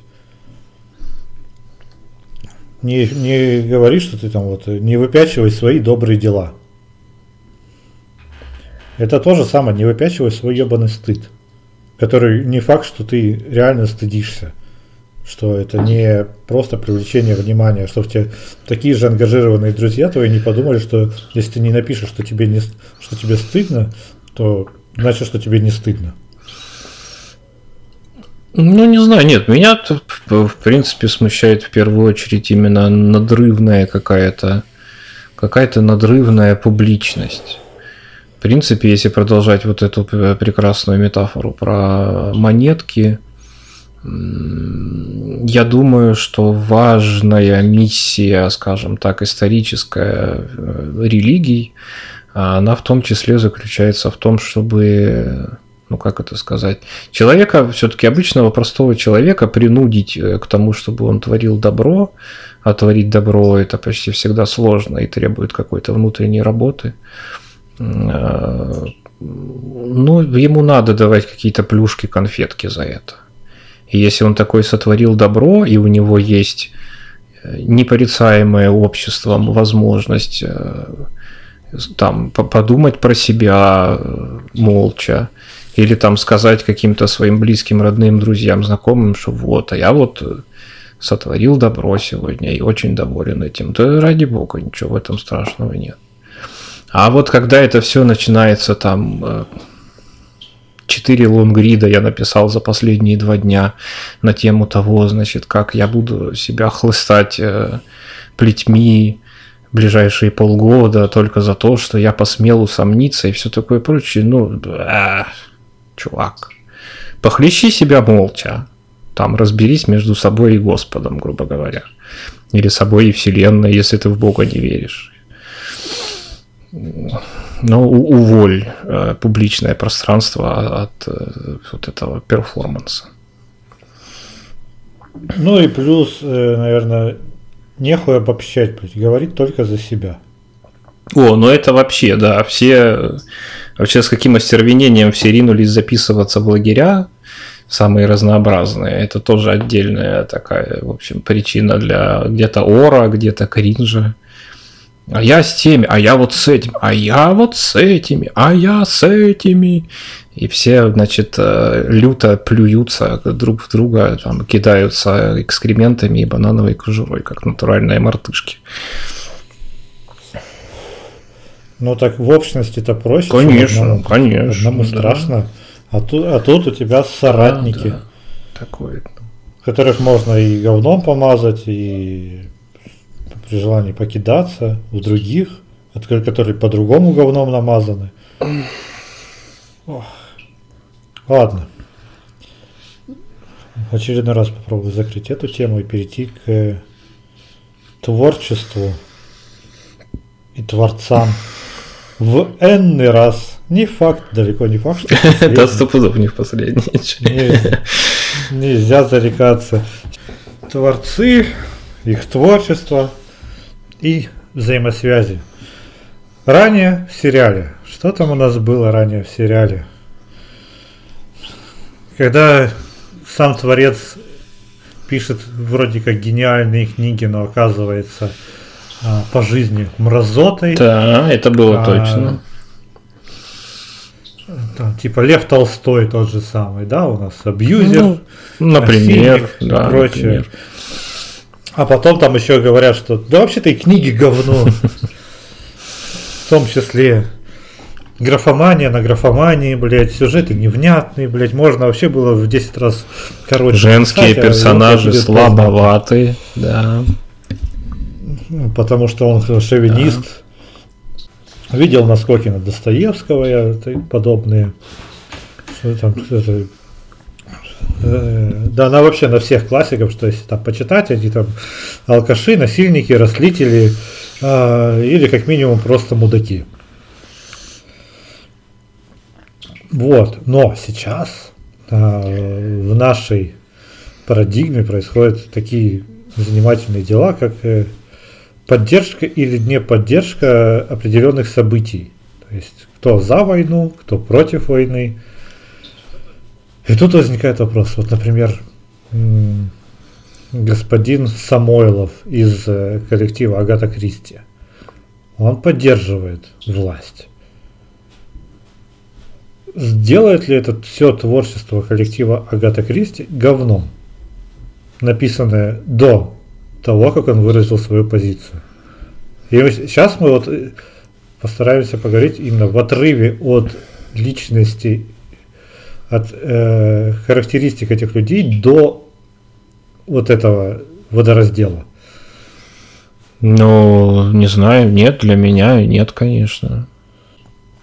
Не, не говори, что ты там вот, не выпячивай свои добрые дела. Это то же самое, не выпячивай свой ебаный стыд, который не факт, что ты реально стыдишься что это не просто привлечение внимания, что тебе такие же ангажированные друзья твои не подумали, что если ты не напишешь, что тебе, не, что тебе стыдно, то значит, что тебе не стыдно. Ну, не знаю, нет, меня в принципе смущает в первую очередь именно надрывная какая-то какая-то надрывная публичность. В принципе, если продолжать вот эту прекрасную метафору про монетки, я думаю, что важная миссия, скажем так, историческая э, религий, она в том числе заключается в том, чтобы, ну как это сказать, человека, все-таки обычного простого человека принудить э, к тому, чтобы он творил добро, а творить добро это почти всегда сложно и требует какой-то внутренней работы. Э, ну, ему надо давать какие-то плюшки, конфетки за это. И если он такой сотворил добро, и у него есть э, непорицаемая обществом возможность э, там подумать про себя молча, или там сказать каким-то своим близким, родным, друзьям, знакомым, что вот, а я вот сотворил добро сегодня и очень доволен этим. Да ради бога, ничего в этом страшного нет. А вот когда это все начинается там 4 э, лонгрида я написал за последние два дня на тему того, значит, как я буду себя хлыстать э, плетьми ближайшие полгода только за то, что я посмел усомниться и все такое прочее. Ну, а, чувак, похлещи себя молча. Там разберись между собой и Господом, грубо говоря. Или собой и Вселенной, если ты в Бога не веришь. Ну, уволь э, публичное пространство от э, вот этого перформанса. Ну и плюс, э, наверное, нехуй обобщать, говорить только за себя. О, ну это вообще, да, все вообще с каким остервенением все ринулись записываться в лагеря, самые разнообразные. Это тоже отдельная такая, в общем, причина для где-то ора, где-то кринжа. А я с теми, а я вот с этим, а я вот с этими, а я с этими. И все, значит, э, люто плюются друг в друга, там, кидаются экскрементами и банановой кожурой, как натуральные мартышки. Ну так в общности это проще. Конечно, одному, конечно. Одному да. страшно. А тут, а тут у тебя соратники. Да, да. Такое. Которых можно и говном помазать, и при желании покидаться у других, которые по-другому говном намазаны. Ох. Ладно. В очередной раз попробую закрыть эту тему и перейти к творчеству и творцам в энный раз. Не факт, далеко не факт, что Да, стопудов не в последний. Нельзя зарекаться. Творцы, их творчество – и взаимосвязи. Ранее в сериале. Что там у нас было ранее в сериале? Когда сам творец пишет вроде как гениальные книги, но оказывается а, по жизни мразотой. Да, это было а, точно. Там, типа Лев Толстой тот же самый, да, у нас абьюзер, ну, например, да, и прочее. Например. А потом там еще говорят, что да вообще-то и книги говно. В том числе графомания на графомании, блядь, сюжеты невнятные, блядь, можно вообще было в 10 раз короче. Женские писать, персонажи а слабоватые, да. Ну, потому что он шовинист. Да. Видел наскоки на Достоевского и подобные. Что там, это, Э, да, она вообще на всех классиков, что если там почитать, они там алкаши, насильники, растлители э, или как минимум просто мудаки. Вот, но сейчас э, в нашей парадигме происходят такие занимательные дела, как э, поддержка или не поддержка определенных событий. То есть кто за войну, кто против войны, и тут возникает вопрос, вот, например, господин Самойлов из э, коллектива Агата Кристи, он поддерживает власть. Сделает ли это все творчество коллектива Агата Кристи говном, написанное до того, как он выразил свою позицию? И сейчас мы вот э, постараемся поговорить именно в отрыве от личности от э, характеристик этих людей до вот этого водораздела? Ну, не знаю, нет, для меня нет, конечно.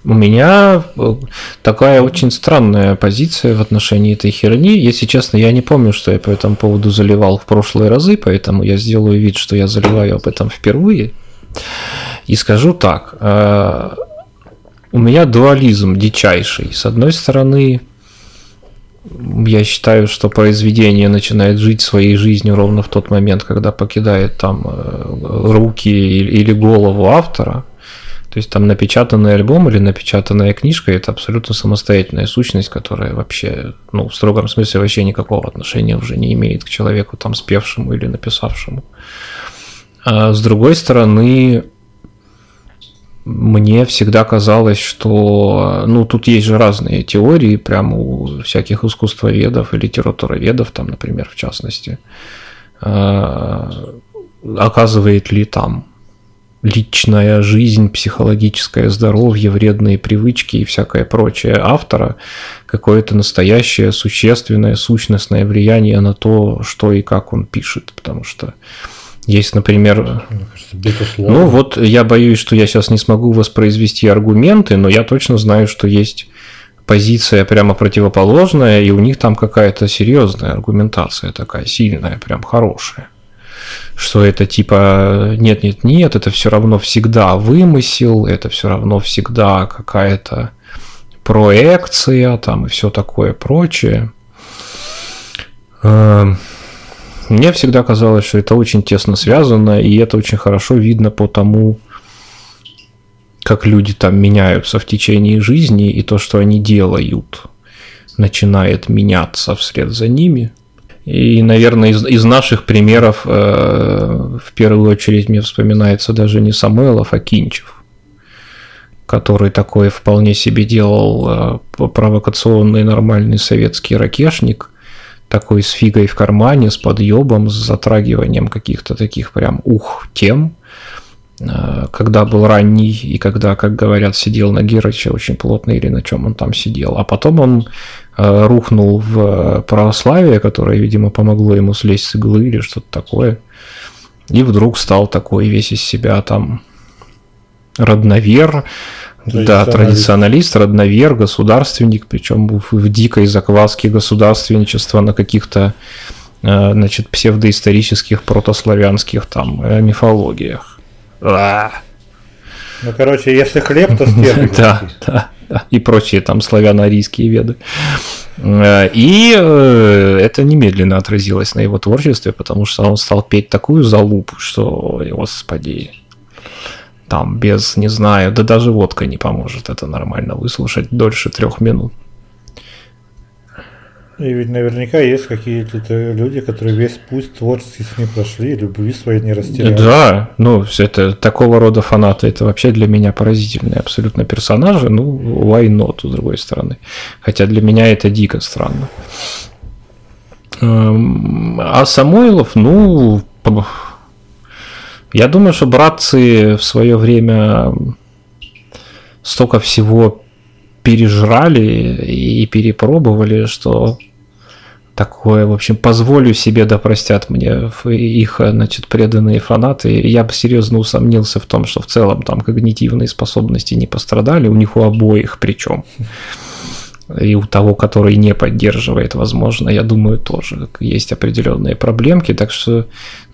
У меня э, такая очень странная позиция в отношении этой херни. Если честно, я не помню, что я по этому поводу заливал в прошлые разы, поэтому я сделаю вид, что я заливаю об этом впервые. И скажу так. Э, у меня дуализм дичайший. С одной стороны, я считаю, что произведение начинает жить своей жизнью ровно в тот момент, когда покидает там э, руки или голову автора. То есть там напечатанный альбом или напечатанная книжка это абсолютно самостоятельная сущность, которая вообще, ну, в строгом смысле вообще никакого отношения уже не имеет к человеку там спевшему или написавшему. А с другой стороны, мне всегда казалось, что, ну, тут есть же разные теории, прямо у всяких искусствоведов и литературоведов, там, например, в частности, а, оказывает ли там личная жизнь, психологическое здоровье, вредные привычки и всякое прочее автора какое-то настоящее, существенное, сущностное влияние на то, что и как он пишет. Потому что есть, например... Ну вот я боюсь, что я сейчас не смогу воспроизвести аргументы, но я точно знаю, что есть позиция прямо противоположная, и у них там какая-то серьезная аргументация такая, сильная, прям хорошая что это типа нет, нет, нет, это все равно всегда вымысел, это все равно всегда какая-то проекция там и все такое прочее. Мне всегда казалось, что это очень тесно связано, и это очень хорошо видно по тому, как люди там меняются в течение жизни, и то, что они делают, начинает меняться вслед за ними. И, наверное, из, из наших примеров э, в первую очередь мне вспоминается даже не Самойлов, а Кинчев, который такой вполне себе делал э, провокационный нормальный советский ракешник, такой с фигой в кармане, с подъебом, с затрагиванием каких-то таких прям ух тем, э, когда был ранний и когда, как говорят, сидел на Герыче очень плотно или на чем он там сидел. А потом он Э, рухнул в православие, которое, видимо, помогло ему слезть с иглы или что-то такое. И вдруг стал такой весь из себя там родновер, да, традиционалист, родновер, государственник, причем в, дикой закваске государственничества на каких-то э, значит, псевдоисторических протославянских там э, мифологиях. Ну, короче, если хлеб, то стерлядь. Да, да и прочие там славяно-арийские веды. Э, и это немедленно отразилось на его творчестве, потому что он стал петь такую залупу, что, господи, там без, не знаю, да даже водка не поможет это нормально выслушать дольше трех минут. И ведь наверняка есть какие-то люди, которые весь путь творческий с ним прошли, любви своей не растеряли. Да, ну, это такого рода фанаты, это вообще для меня поразительные абсолютно персонажи, ну, why not, с другой стороны. Хотя для меня это дико странно. Эм, а Самойлов, ну, я думаю, что братцы в свое время столько всего пережрали и перепробовали, что такое, в общем, позволю себе, да простят мне их, значит, преданные фанаты, я бы серьезно усомнился в том, что в целом там когнитивные способности не пострадали, у них у обоих причем. И у того, который не поддерживает, возможно, я думаю, тоже есть определенные проблемки. Так что,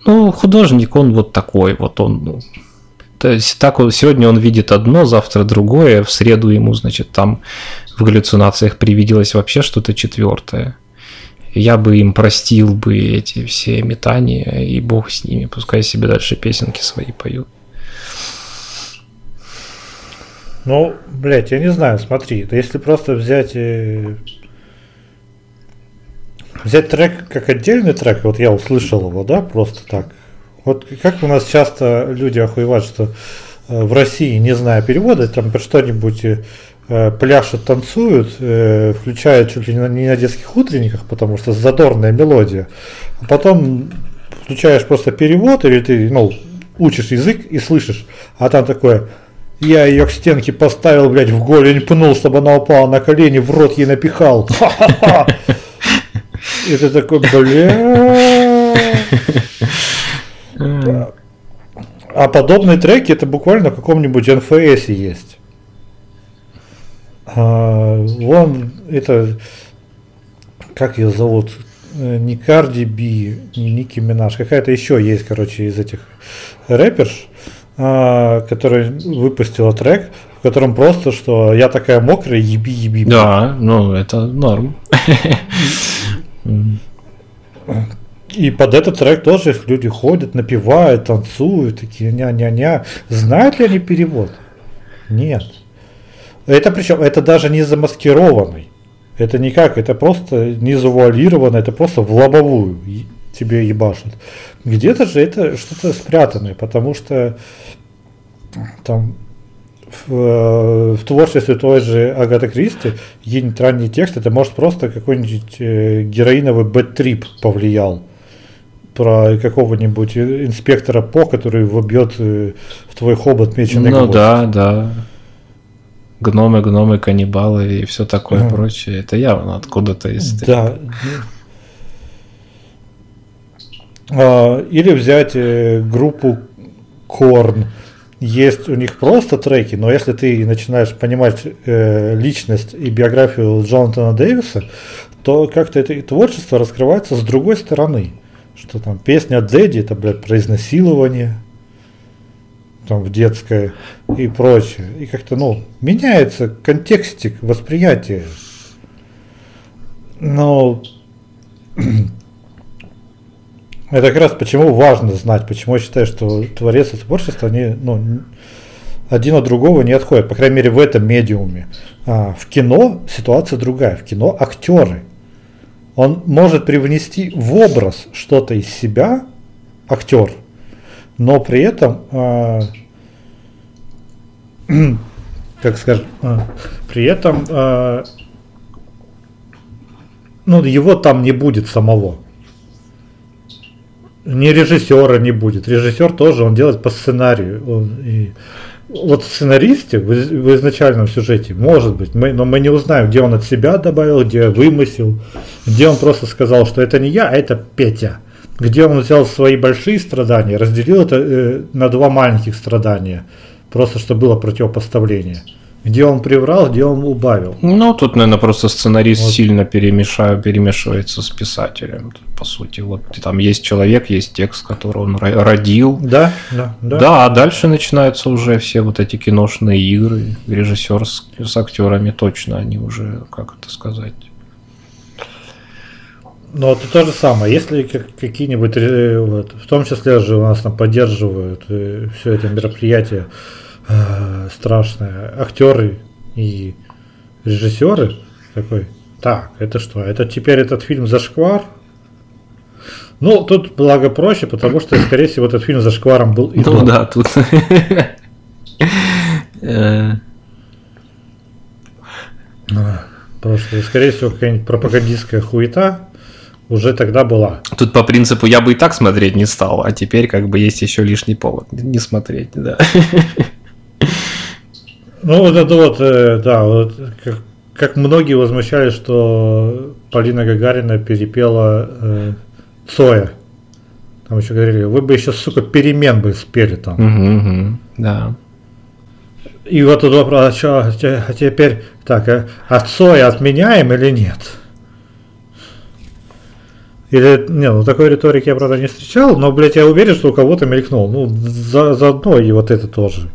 ну, художник, он вот такой, вот он, ну, то есть так вот, сегодня он видит одно, завтра другое, в среду ему, значит, там в галлюцинациях привиделось вообще что-то четвертое я бы им простил бы эти все метания, и бог с ними, пускай себе дальше песенки свои поют. Ну, блядь, я не знаю, смотри, если просто взять э, взять трек как отдельный трек, вот я услышал его, да, просто так. Вот как у нас часто люди охуевают, что э, в России, не зная перевода, там что-нибудь э, пляшут, танцуют, э, включают чуть ли не на детских утренниках, потому что задорная мелодия. А потом включаешь просто перевод, или ты, ну, учишь язык и слышишь, а там такое, я ее к стенке поставил, блядь, в голень пнул, чтобы она упала на колени, в рот ей напихал. И ты такой, бля. А подобные треки это буквально в каком-нибудь НФС есть. А, вон это, как ее зовут, э, не Карди Би, не Ники Минаж, какая-то еще есть, короче, из этих рэперш, а, которая выпустила трек, в котором просто, что я такая мокрая, еби, еби. Да, ну это норм. И под этот трек тоже люди ходят, напевают, танцуют, такие ня-ня-ня. Знают ли они перевод? Нет. Это причем, это даже не замаскированный. Это никак, это просто не завуалировано, это просто в лобовую тебе ебашут. Где-то же это что-то спрятанное, потому что там в, в творчестве той же Агаты Кристи какие-нибудь ранние тексты, это может просто какой-нибудь э, героиновый бэт-трип повлиял про какого-нибудь инспектора По, который вобьет э, в твой хобот меченый Ну гвоздь. да, да. Гномы, гномы, каннибалы и все такое а. прочее. Это явно откуда-то из... Да. А, или взять э, группу Корн. Есть у них просто треки, но если ты начинаешь понимать э, личность и биографию Джонатана Дэвиса, то как-то это творчество раскрывается с другой стороны. Что там песня Дэдди, это, блядь, про изнасилование, там в детское и прочее. И как-то, ну, меняется контекстик восприятия. Но это как раз почему важно знать, почему я считаю, что творец и творчество, они ну, один от другого не отходят, по крайней мере в этом медиуме. А в кино ситуация другая, в кино актеры. Он может привнести в образ что-то из себя, актер, но при этом, а, как скажем, а, при этом, а, ну, его там не будет самого ни режиссера не будет. Режиссер тоже, он делает по сценарию. Он, и, вот в сценаристе, в, изначальном сюжете, может быть, мы, но мы не узнаем, где он от себя добавил, где вымысел, где он просто сказал, что это не я, а это Петя. Где он взял свои большие страдания, разделил это э, на два маленьких страдания, просто чтобы было противопоставление. Где он приврал, где он убавил. Ну, тут, наверное, просто сценарист вот. сильно перемешаю, перемешивается с писателем, по сути. Вот там есть человек, есть текст, который он родил. Да, да, да. Да, а дальше начинаются уже все вот эти киношные игры. Режиссер с, с актерами точно, они уже, как это сказать, ну, это то же самое. Если какие-нибудь, вот, в том числе же у нас там поддерживают э, все это мероприятие, э, страшное. Актеры и режиссеры такой, так, это что? Это теперь этот фильм «Зашквар»? Ну, тут благо проще, потому что, скорее всего, этот фильм «Зашкваром» был и Ну да, тут... Потому что, скорее всего, какая-нибудь пропагандистская хуета уже тогда была. Тут по принципу я бы и так смотреть не стал, а теперь как бы есть еще лишний повод не смотреть, да. Ну, вот это вот, э, да, вот как, как многие возмущались, что Полина Гагарина перепела э, Цоя. Там еще говорили, вы бы еще, сука, перемен бы спели там. Угу, угу, да. И вот тут вопрос, а, что, а теперь, так, а, а Цоя отменяем или нет? Или, не, ну такой риторики я, правда, не встречал, но, блядь, я уверен, что у кого-то мелькнул. Ну, за, заодно и вот это тоже.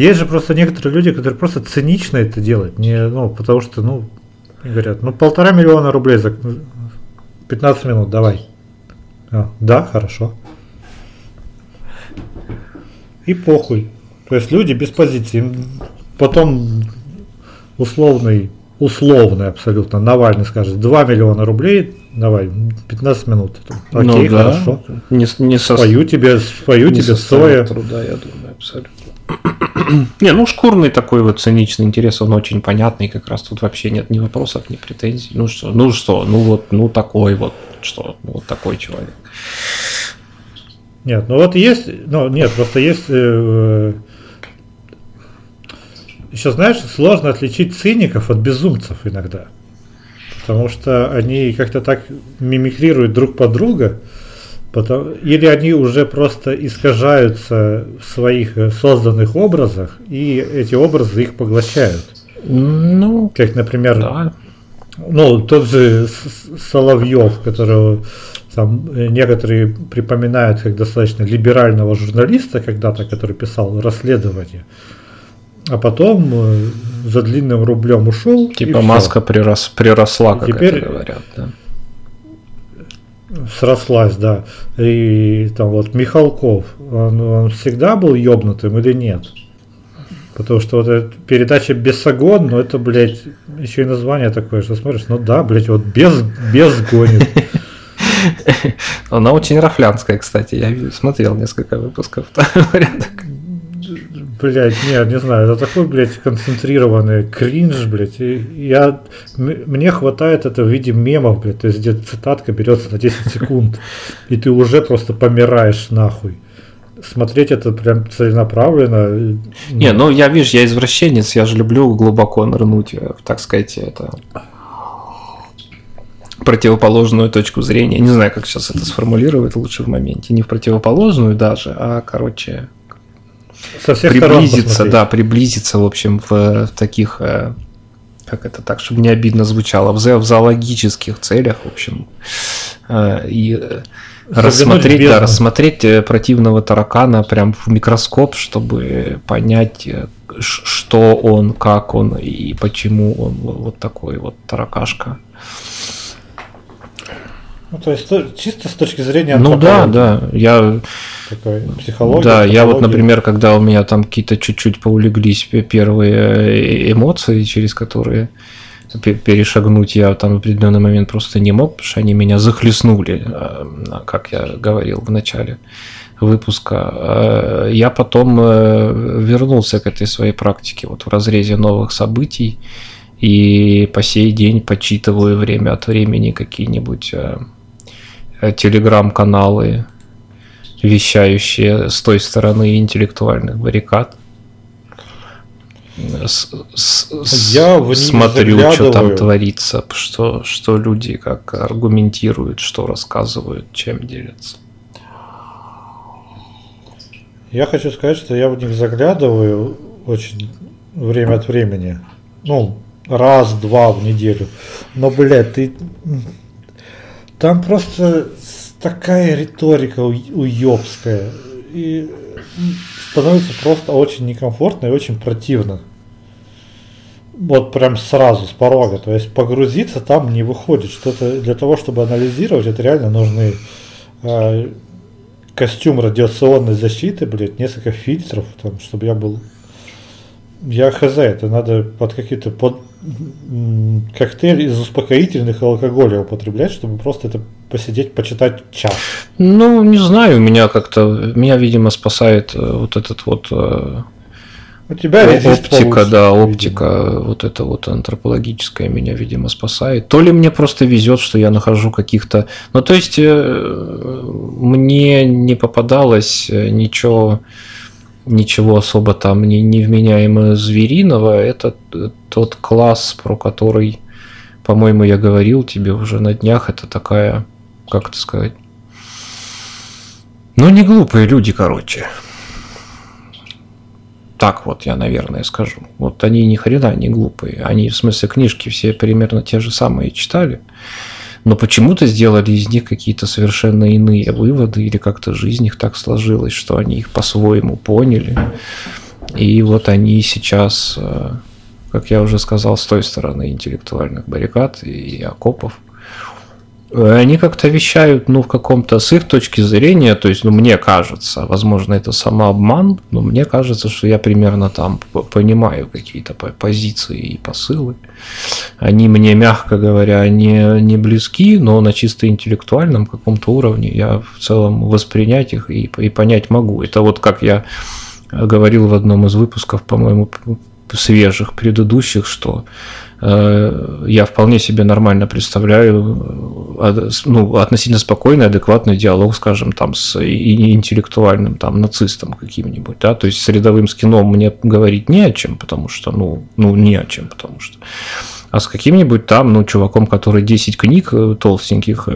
Есть же просто некоторые люди, которые просто цинично это делают. Не, ну, потому что, ну, говорят, ну, полтора миллиона рублей за 15 минут, давай. А, да, хорошо. И похуй. То есть люди без позиции. Потом условный условный абсолютно, Навальный скажет, 2 миллиона рублей, давай, 15 минут. Окей, ну, да. хорошо. Не, не со... Спою тебе, спою не тебе соя. труда, я думаю, абсолютно. Не, ну шкурный такой вот циничный интерес, он очень понятный, как раз тут вообще нет ни вопросов, ни претензий. Ну что, ну что, ну вот, ну такой вот, что, ну вот такой человек. Нет, ну вот есть, ну нет, просто есть э, еще, знаешь, сложно отличить циников от безумцев иногда. Потому что они как-то так мимикрируют друг под друга, потом, или они уже просто искажаются в своих э, созданных образах, и эти образы их поглощают. Ну, как, например, да. ну, тот же Соловьев, которого там э, некоторые припоминают как достаточно либерального журналиста когда-то, который писал расследование, а потом э, за длинным рублем ушел. Типа маска прирос, приросла, как теперь, это говорят, да. Срослась, да. И там вот Михалков, он, он всегда был ёбнутым или нет? Потому что вот эта передача Бесогон, ну это, блядь, еще и название такое, что смотришь, ну да, блядь, вот без, без гонит. Она очень рафлянская, кстати. Я смотрел несколько выпусков. Блять, нет, не знаю, это такой, блядь, концентрированный кринж, блядь. И я, мне хватает это в виде мемов, блядь, то есть где цитатка берется на 10 секунд, и ты уже просто помираешь нахуй. Смотреть это прям целенаправленно. Не, ну я, видишь, я извращенец, я же люблю глубоко нырнуть, э, так сказать, это противоположную точку зрения. Не знаю, как сейчас это сформулировать лучше в моменте. Не в противоположную даже, а, короче, Со всех приблизиться, да, приблизиться, в общем, в, в таких, э, как это так, чтобы не обидно звучало, в, в зоологических целях, в общем, э, и э, рассмотреть, да, рассмотреть противного таракана прям в микроскоп, чтобы понять, что он, как он и почему он вот такой вот таракашка. Ну, то есть чисто с точки зрения Ну да, да. Я такой психология. Да, я вот, например, когда у меня там какие-то чуть-чуть поулеглись первые э, эмоции, через которые перешагнуть я там в определенный момент просто не мог, потому что они меня захлестнули, э, как я говорил в начале выпуска. Э, я потом вернулся к этой своей практике вот в разрезе новых событий и по сей день почитываю время от времени какие-нибудь телеграм-каналы, вещающие с той стороны интеллектуальных баррикад. С, с, Я в смотрю, что там творится, что, что люди как аргументируют, что рассказывают, чем делятся. Я хочу сказать, что я в них заглядываю очень время от времени. Ну, раз-два в неделю. Но, блядь, ты там просто такая риторика уебская. И становится просто очень некомфортно и очень противно. Вот прям сразу, с порога. То есть погрузиться там не выходит. Что-то для того, чтобы анализировать, это реально нужны э, костюм радиационной защиты, блядь, несколько фильтров, там, чтобы я был я хз, это надо под какие-то под коктейль из успокоительных и алкоголя употреблять, чтобы просто это посидеть, почитать час. Ну, не знаю, меня как-то, меня, видимо, спасает э, вот этот вот э, у тебя оптика, получше, да, оптика, видимо. вот это вот антропологическая меня, видимо, спасает. То ли мне просто везет, что я нахожу каких-то, ну то есть э, мне не попадалось ничего ничего особо там не невменяемо звериного. Это тот класс, про который, по-моему, я говорил тебе уже на днях. Это такая, как это сказать, ну не глупые люди, короче. Так вот я, наверное, скажу. Вот они ни хрена не глупые. Они, в смысле, книжки все примерно те же самые читали но почему-то сделали из них какие-то совершенно иные выводы, или как-то жизнь их так сложилась, что они их по-своему поняли. И вот они сейчас, э, как я уже сказал, с той стороны интеллектуальных баррикад и окопов – они как-то вещают, ну, в каком-то, с их точки зрения, то есть, ну, мне кажется, возможно, это самообман, но мне кажется, что я примерно там понимаю какие-то позиции и посылы. Они мне, мягко говоря, не, не близки, но на чисто интеллектуальном каком-то уровне я в целом воспринять их и, и понять могу. Это вот как я говорил в одном из выпусков, по-моему, свежих, предыдущих, что Э, я вполне себе нормально представляю э, ну, относительно спокойный, адекватный диалог, скажем, там с интеллектуальным там нацистом каким-нибудь, да, то есть с рядовым скином мне говорить не о чем, потому что, ну, ну не о чем, потому что а с каким-нибудь там, ну, чуваком, который 10 книг э, толстеньких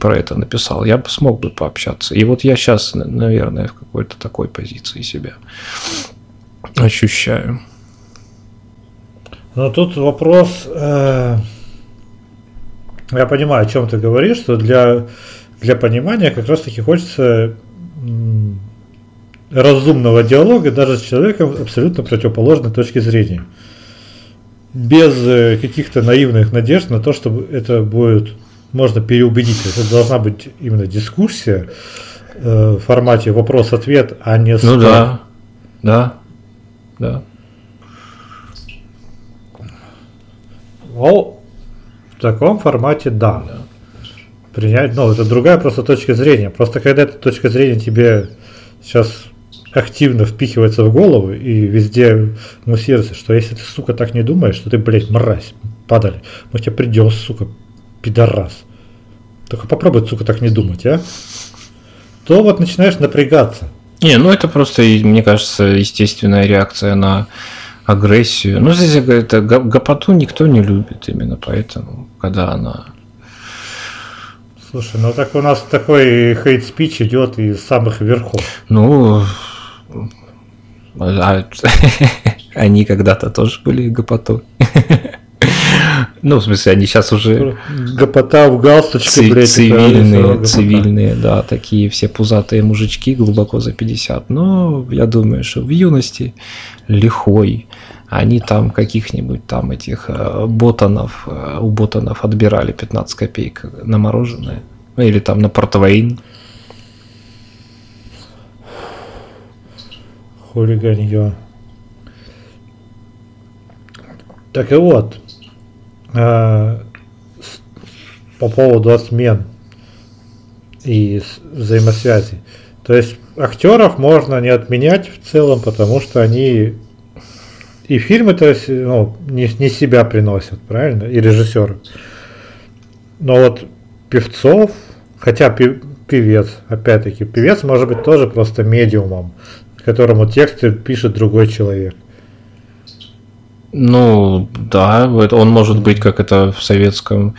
про это написал, я бы смог бы пообщаться. И вот я сейчас, наверное, в какой-то такой позиции себя ощущаю. Но тут вопрос, э, я понимаю, о чем ты говоришь, что для для понимания как раз таки хочется разумного диалога даже с человеком абсолютно противоположной точки зрения. Без э, каких-то наивных надежд на то, что это будет можно переубедить. Это должна быть именно дискуссия э, в формате вопрос-ответ, а не Ну спор. да, да, да. Ну, в таком формате да. Принять, ну, это другая просто точка зрения. Просто когда эта точка зрения тебе сейчас активно впихивается в голову и везде муссируется, что если ты, сука, так не думаешь, что ты, блядь, мразь, падали, мы тебе придем, сука, пидорас. Только попробуй, сука, так не думать, а? То вот начинаешь напрягаться. Не, ну это просто, мне кажется, естественная реакция на агрессию. Ну, здесь это гопоту никто не любит именно поэтому, когда она... Слушай, ну так у нас такой хейт-спич идет из самых верхов. Ну, а- они когда-то тоже были гопотой. Ну, в смысле, они сейчас уже Гопота в галстучке, ци- блядь. это цивильные, гопота. цивильные, да, такие все пузатые мужички глубоко за 50. Но я думаю, что в юности лихой они там каких-нибудь там этих э, ботанов, э, у ботанов отбирали 15 копеек на мороженое. Ну, или там на портвейн. Хулиганье. Так и вот, по поводу отмен и взаимосвязи. То есть актеров можно не отменять в целом, потому что они и фильмы, то есть, ну, не, не себя приносят, правильно? И режиссеры. Но вот певцов, хотя пе- певец, опять-таки, певец может быть тоже просто медиумом, которому тексты пишет другой человек. Ну, да, он может быть, как это в Советском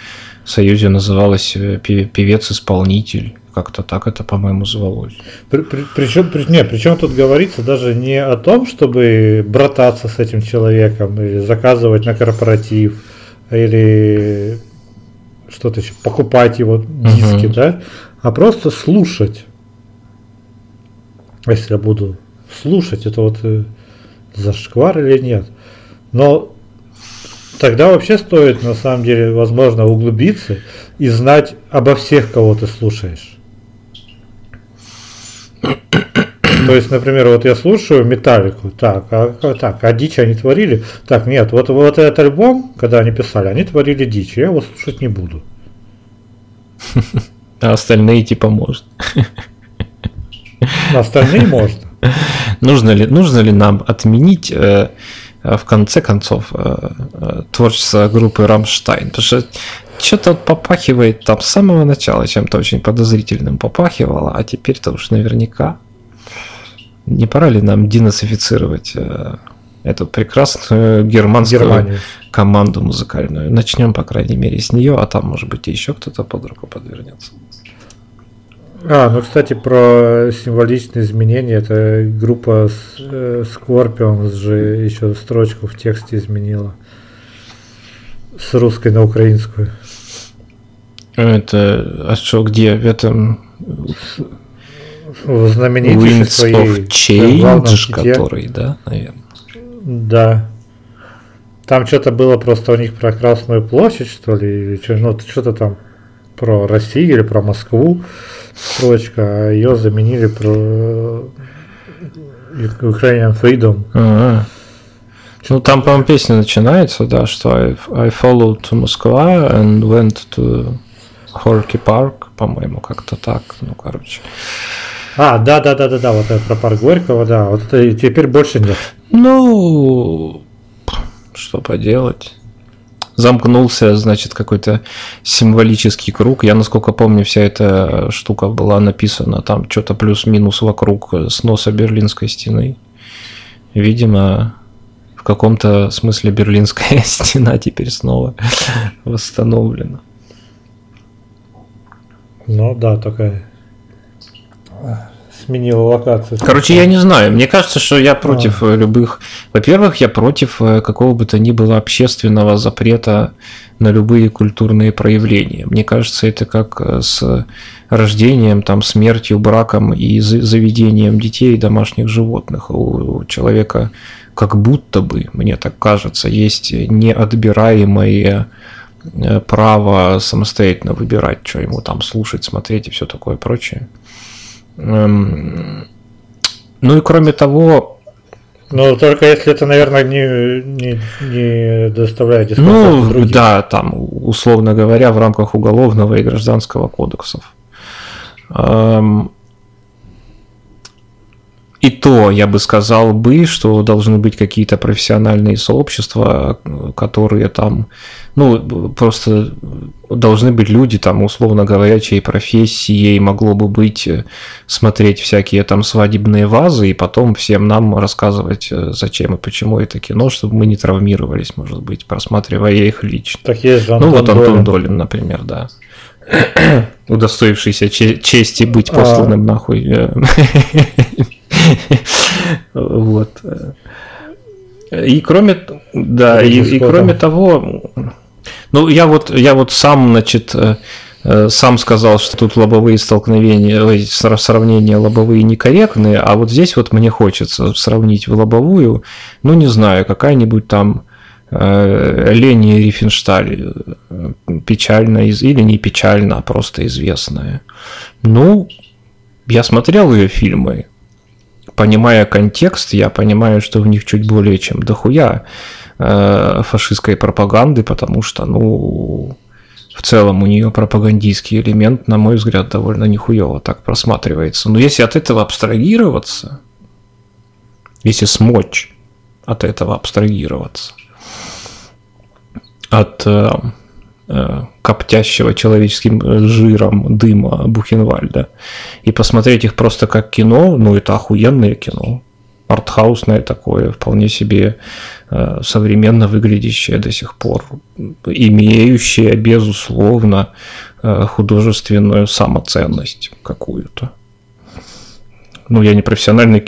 Союзе называлось, э, пе- певец-исполнитель. Как-то так это, по-моему, звалось. причем, не, причем тут говорится даже не о том, чтобы брататься с этим человеком, или заказывать на корпоратив, или что-то еще, покупать его диски, Мгм. да, а просто слушать. Если я буду слушать, это вот э, зашквар или нет. Но тогда вообще стоит, на самом деле, возможно, углубиться и знать обо всех, кого ты слушаешь. То есть, например, вот я слушаю Металлику, так, а, так, а дичь они творили? Так, нет, вот, вот этот альбом, когда они писали, они творили дичь, я его слушать не буду. А остальные типа. На остальные можно. Нужно ли, нужно ли нам отменить э, в конце концов э, э, творчество группы Рамштайн? Потому что что-то попахивает там с самого начала чем-то очень подозрительным попахивало, а теперь-то уж наверняка не пора ли нам денацифицировать э, эту прекрасную германскую Германию. команду музыкальную? Начнем, по крайней мере, с нее, а там, может быть, еще кто-то под руку подвернется. А, ну, кстати, про символичные изменения, это группа э, Scorpions же еще строчку в тексте изменила. С русской на украинскую. Это, а что, где? В этом В знаменитейшей Winds своей of Change, который, да, наверное. Да. Там что-то было просто у них про Красную площадь, что ли, или что, ну, что-то там про Россию или про Москву строчка, а ее заменили про э, Ukrainian Freedom. Ага. Ну, там, по-моему, песня начинается, да, что I, I followed to Москва and went to Horky Park, по-моему, как-то так, ну, короче. А, да, да, да, да, да, вот это про парк Горького, да, вот это теперь больше нет. Ну, что поделать. Замкнулся, значит, какой-то символический круг. Я, насколько помню, вся эта штука была написана там что-то плюс-минус вокруг сноса Берлинской стены. Видимо, в каком-то смысле Берлинская стена теперь снова восстановлена. Ну да, такая сменила локацию. Короче, я не знаю. Мне кажется, что я против а. любых... Во-первых, я против э, какого бы то ни было общественного запрета на любые культурные проявления. Мне кажется, это как э, с рождением, там, смертью, браком и заведением детей и домашних животных. У человека как будто бы, мне так кажется, есть неотбираемое э, право самостоятельно выбирать, что ему там слушать, смотреть и все такое прочее. Эм, ну и кроме того... Ну, только если это, наверное, не, не, не доставляет Ну, другим. да, там, условно говоря, в рамках уголовного и гражданского кодексов. И то я бы сказал бы, что должны быть какие-то профессиональные сообщества, которые там, ну, просто должны быть люди, там, условно говоря, чьей профессией могло бы быть э, смотреть всякие там свадебные вазы и потом всем нам рассказывать, э, зачем и почему это кино, чтобы мы не травмировались, может быть, просматривая их лично. Так есть же Ну, вот Антон Долин, Долин например, да удостоившийся чести быть а. посланным а... нахуй. Э, вот. И кроме, да, и, и кроме того, ну я вот, я вот сам, значит, э, э, сам сказал, что тут лобовые столкновения, сравнения лобовые некорректные, а вот здесь вот мне хочется сравнить в лобовую, ну не знаю, какая-нибудь там Лени Рифеншталь, печально или не печально, а просто известная. Ну, я смотрел ее фильмы, понимая контекст, я понимаю, что в них чуть более чем дохуя э, фашистской пропаганды, потому что, ну, в целом у нее пропагандистский элемент, на мой взгляд, довольно нихуево так просматривается. Но если от этого абстрагироваться, если смочь от этого абстрагироваться, от э, Э, коптящего человеческим жиром дыма Бухенвальда. И посмотреть их просто как кино, ну это охуенное кино. Артхаусное такое, вполне себе э, современно выглядящее до сих пор, имеющее, безусловно, э, художественную самоценность какую-то. Ну, я не профессиональный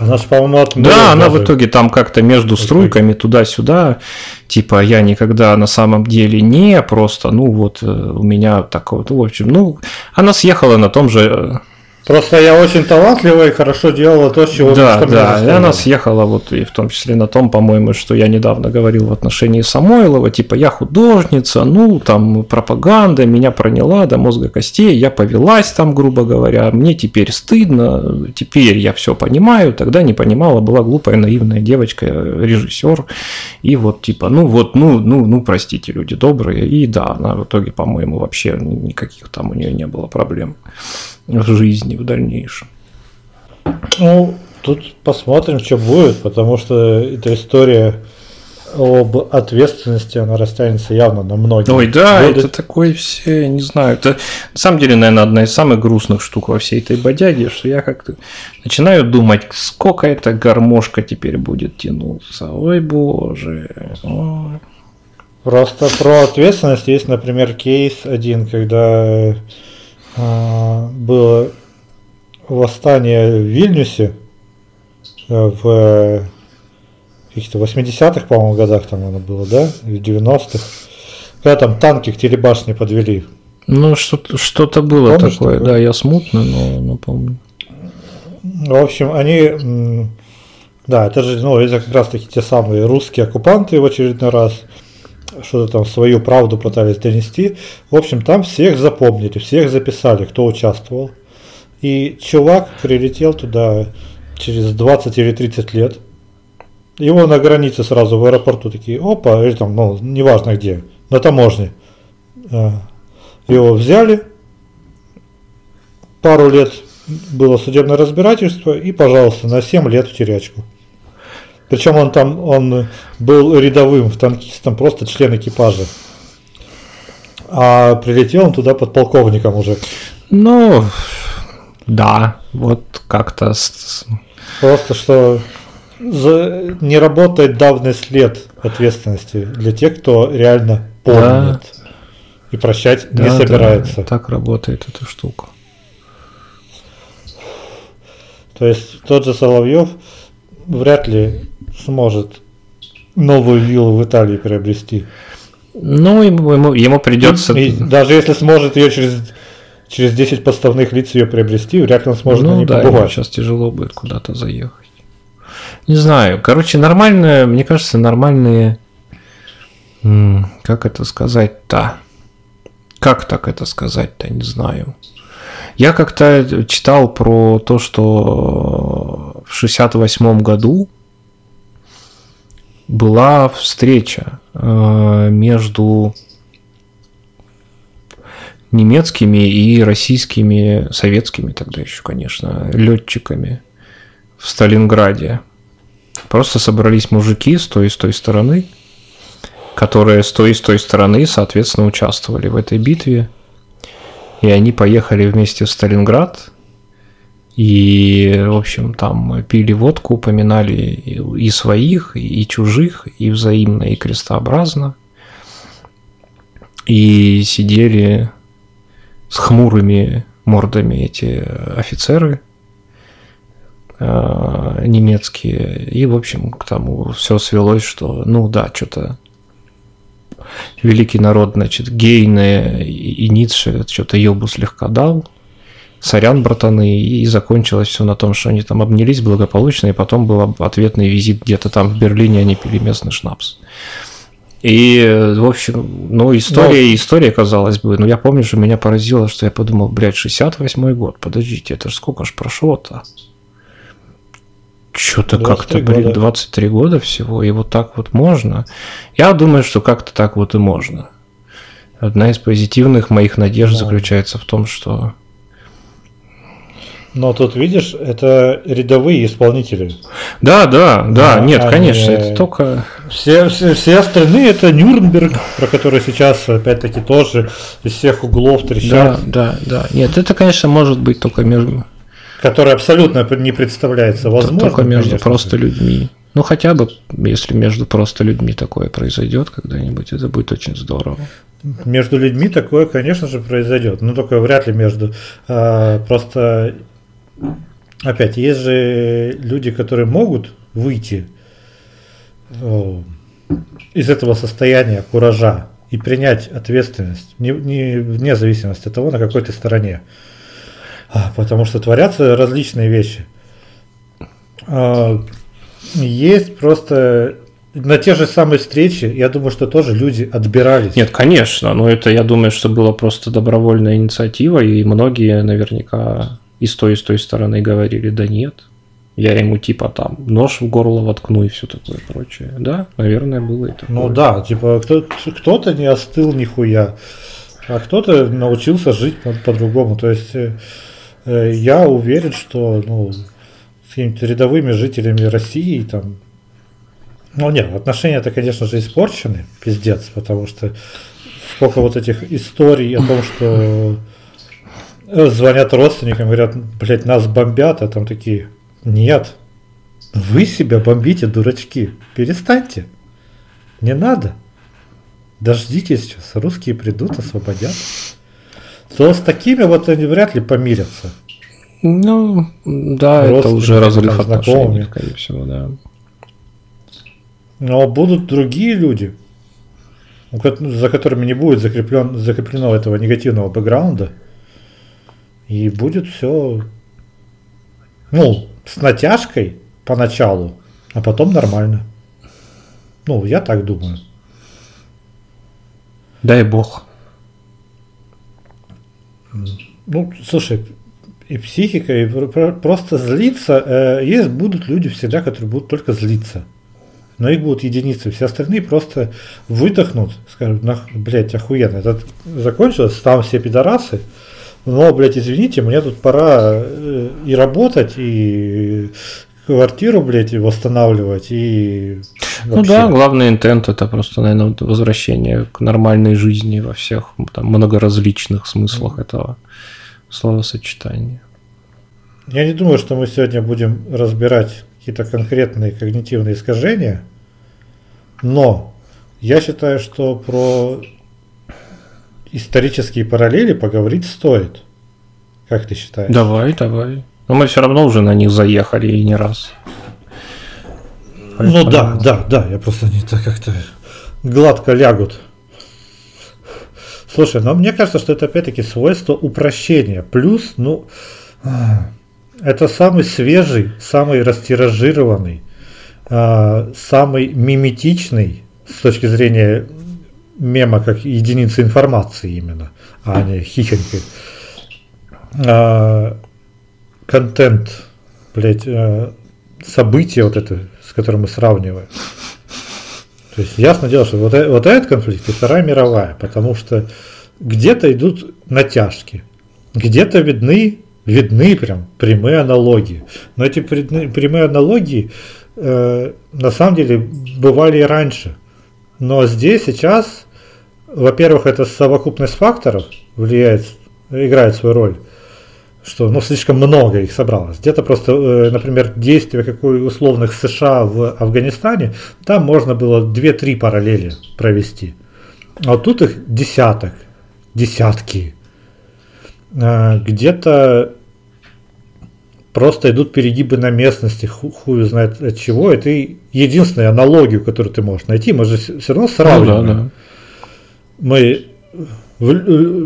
она же, по-моему, от Да, она в итоге там как-то между струйками туда-сюда. Типа, я никогда на самом деле не, просто, ну вот, э, у меня такое, вот, в общем, ну, она съехала на том же э, Просто я очень талантлива и хорошо делала то, чего Да, да, и она съехала вот и в том числе на том, по-моему, что я недавно говорил в отношении Самойлова, типа я художница, ну там пропаганда меня проняла до мозга костей, я повелась там, грубо говоря, мне теперь стыдно, теперь я все понимаю, тогда не понимала, была глупая, наивная девочка, режиссер, и вот типа, ну вот, ну, ну, ну, простите, люди добрые, и да, она в итоге, по-моему, вообще никаких там у нее не было проблем жизни в дальнейшем. Ну, тут посмотрим, что будет, потому что эта история об ответственности, она растянется явно на многие Ой, да, годы. это такое все, не знаю, это на самом деле, наверное, одна из самых грустных штук во всей этой бодяге, что я как-то начинаю думать, сколько эта гармошка теперь будет тянуться. Ой, боже. Ой. Просто про ответственность есть, например, кейс один, когда было восстание в Вильнюсе э, в каких-то 80-х, по-моему, годах там оно было, да? Или 90-х. Когда там танки к телебашне подвели. Ну, что-то, что-то было Помнишь такое, такое, да, я смутно, но, но помню. В общем, они, да, это же, ну, это как раз таки те самые русские оккупанты в очередной раз что-то там свою правду пытались донести. В общем, там всех запомнили, всех записали, кто участвовал. И чувак прилетел туда через 20 или 30 лет. Его на границе сразу в аэропорту такие, опа, или там, ну, неважно где, на таможне. А, его взяли, пару лет было судебное разбирательство, и, пожалуйста, на 7 лет в терячку. Причем он там, он был рядовым в танкистом, просто член экипажа. А прилетел он туда подполковником уже. Ну, да, вот как-то... Просто что за... не работает давный след ответственности для тех, кто реально помнит да. и прощать да, не собирается. Да, так работает эта штука. То есть тот же Соловьев вряд ли сможет новую виллу в Италии приобрести. Ну, ему, ему, ему придется... И даже если сможет ее через, через 10 поставных лиц ее приобрести, вряд ли он сможет ну, на ней да, побывать. сейчас тяжело будет куда-то заехать. Не знаю. Короче, нормальные, мне кажется, нормальные... Как это сказать-то? Как так это сказать-то? Не знаю. Я как-то читал про то, что в 68 году была встреча э, между немецкими и российскими, советскими тогда еще, конечно, летчиками в Сталинграде. Просто собрались мужики с той и с той стороны, которые с той и с той стороны, соответственно, участвовали в этой битве. И они поехали вместе в Сталинград. И, в общем, там пили водку, упоминали и своих, и чужих, и взаимно, и крестообразно. И сидели с хмурыми мордами эти офицеры э, немецкие. И, в общем, к тому все свелось, что, ну да, что-то великий народ, значит, Гейне и Ницше что-то ебу слегка дал. Сорян, братаны, и закончилось все на том, что они там обнялись благополучно, и потом был ответный визит где-то там в Берлине, они пили местный шнапс. И, в общем, ну, история, история, казалось бы, но я помню, что меня поразило, что я подумал, блядь, 68-й год, подождите, это ж сколько ж прошло-то? Что-то 23 как-то, блин, года. 23 года всего, и вот так вот можно. Я думаю, что как-то так вот и можно. Одна из позитивных моих надежд Да. заключается в том, что... Но тут, видишь, это рядовые исполнители. Да, да, да, Да, нет, они- конечно, это только... Все, все, все остальные это Нюрнберг, про который сейчас опять-таки тоже из всех углов Да, трещат, да, да. Нет, это, конечно, может быть только между, который абсолютно не представляется возможным. только между конечно просто людьми. Ну, хотя бы, если между просто людьми такое произойдет когда-нибудь, это будет очень здорово. Между людьми такое, конечно же, произойдет. Но только вряд ли между. а, просто опять есть же люди, которые могут выйти э, из этого состояния куража и принять ответственность, не, не- вне зависимости от того, на какой ты стороне. А, Потому что творятся различные вещи. А, Есть просто на те же самые встречи, я думаю, что тоже люди отбирались. Нет, конечно, но это, я думаю, что была просто добровольная инициатива, и многие наверняка и с той, и с той стороны говорили, да нет, я ему типа там нож в горло воткну и все такое прочее. Да, наверное, было такое. Ну да, типа кто, кто-то не остыл нихуя, а кто-то научился жить по- по-другому. То есть э, э, я уверен, что ну, с какими-то рядовыми жителями России там. Ну нет, отношения-то, конечно же, испорчены, пиздец, потому что сколько вот этих историй о том, что звонят родственникам, говорят, блядь, нас бомбят, а там такие, нет, вы себя бомбите, дурачки, перестаньте. Не надо. Дождитесь сейчас, русские придут, освободят. То с такими вот они вряд ли помирятся. Ну, да, это уже разрыв отношений, скорее всего, да. Но будут другие люди, за которыми не будет закреплен, закреплено этого негативного бэкграунда. И будет все, ну, с натяжкой поначалу, а потом нормально. Ну, я так думаю. Дай бог. Ну, слушай, и психика, и про- про- просто злиться. э, есть будут люди всегда, которые будут только злиться. Но их будут единицы. Все остальные просто выдохнут, скажут, блядь, охуенно. Это закончилось, там все пидорасы. Но, блядь, извините, мне тут пора э, и работать, и квартиру, блядь, восстанавливать, и Ну вообще. да, главный интент это просто, наверное, возвращение к нормальной жизни во всех там, многоразличных смыслах этого словосочетания. Я не думаю, что мы сегодня будем разбирать какие-то конкретные когнитивные искажения, но я считаю, что про исторические параллели поговорить стоит. Как ты считаешь? Давай, давай. Но мы все равно уже на них заехали и не раз. Ну да, да, да, я просто не так как-то гладко лягут. Слушай, но мне кажется, что это опять-таки свойство упрощения. Плюс, ну, это самый свежий, самый растиражированный, а, самый миметичный с точки зрения мема как единицы информации именно, а не хихоньки. А, контент, блядь, а, событие вот это, с которым мы сравниваем. То есть ясно дело, что вот, вот этот конфликт и Вторая мировая, потому что где-то идут натяжки, где-то видны, видны прям прямые аналогии. Но эти прямые аналогии э, на самом деле бывали и раньше. Но здесь сейчас, во-первых, это совокупность факторов влияет, играет свою роль что ну, слишком много их собралось. Где-то просто, э, например, действия какой условных США в Афганистане, там можно было 2-3 параллели провести. А вот тут их десяток, десятки. А, где-то просто идут перегибы на местности, ху, хуй знает от чего. Это единственная аналогию, которую ты можешь найти. Мы же все равно сравниваем. Ну, да, да. Мы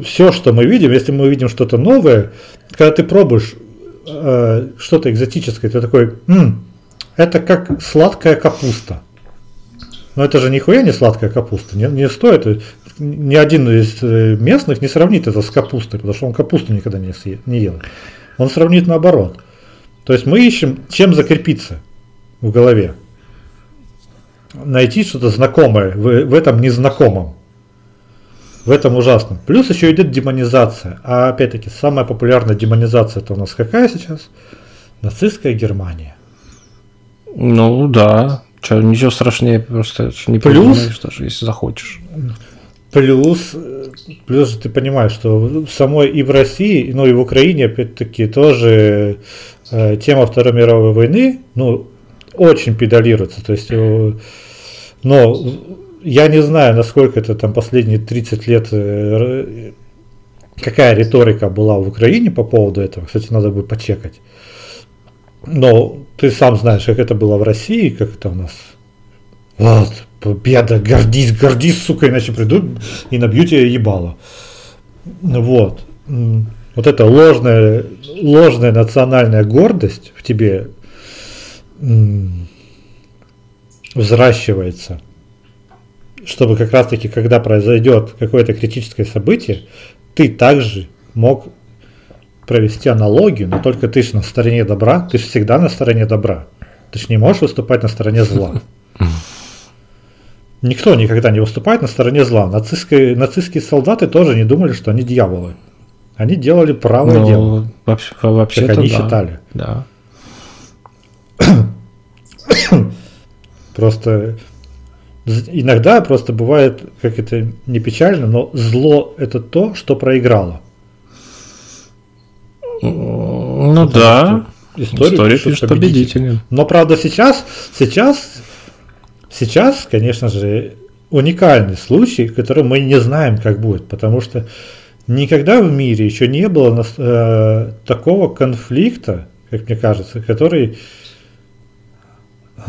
все, что мы видим, если мы видим что-то новое, когда ты пробуешь э, что-то экзотическое, ты такой, М, это как сладкая капуста. Но это же нихуя не сладкая капуста. Не, не стоит, ни один из э, местных не сравнит это с капустой, потому что он капусту никогда не, съел, не ел. Он сравнит наоборот. То есть мы ищем, чем закрепиться в голове. Найти что-то знакомое в, в этом незнакомом в этом ужасном. Плюс еще идет демонизация. А опять-таки, самая популярная демонизация это у нас какая сейчас? Нацистская Германия. Ну да. Че, ничего страшнее просто не плюс, даже если захочешь. Плюс, плюс ты понимаешь, что в самой и в России, ну и в Украине, опять-таки, тоже э, тема Второй мировой войны, ну, очень педалируется. То есть, э, но я не знаю, насколько это там последние 30 лет, э, какая риторика была в Украине по поводу этого. Кстати, надо бы почекать. Но ты сам знаешь, как это было в России, как это у нас. Вот, победа, гордись, гордись, сука, иначе придут и набьют тебя ебало. Вот. Вот эта ложная, ложная национальная гордость в тебе взращивается чтобы как раз-таки, когда произойдет какое-то критическое событие, ты также мог провести аналогию, но только ты же на стороне добра, ты же всегда на стороне добра. Ты же не можешь выступать на стороне зла. Никто никогда не выступает на стороне зла. Нацистские, нацистские солдаты тоже не думали, что они дьяволы. Они делали правое ну, дело. Вообще, вообще как они да. считали. Да. Просто Иногда просто бывает, как это не печально, но зло это то, что проиграло. Ну Потому да. Историю, История пишет победителем. Но правда сейчас, сейчас, сейчас, конечно же, уникальный случай, который мы не знаем, как будет, потому что никогда в мире еще не было э, такого конфликта, как мне кажется, который э,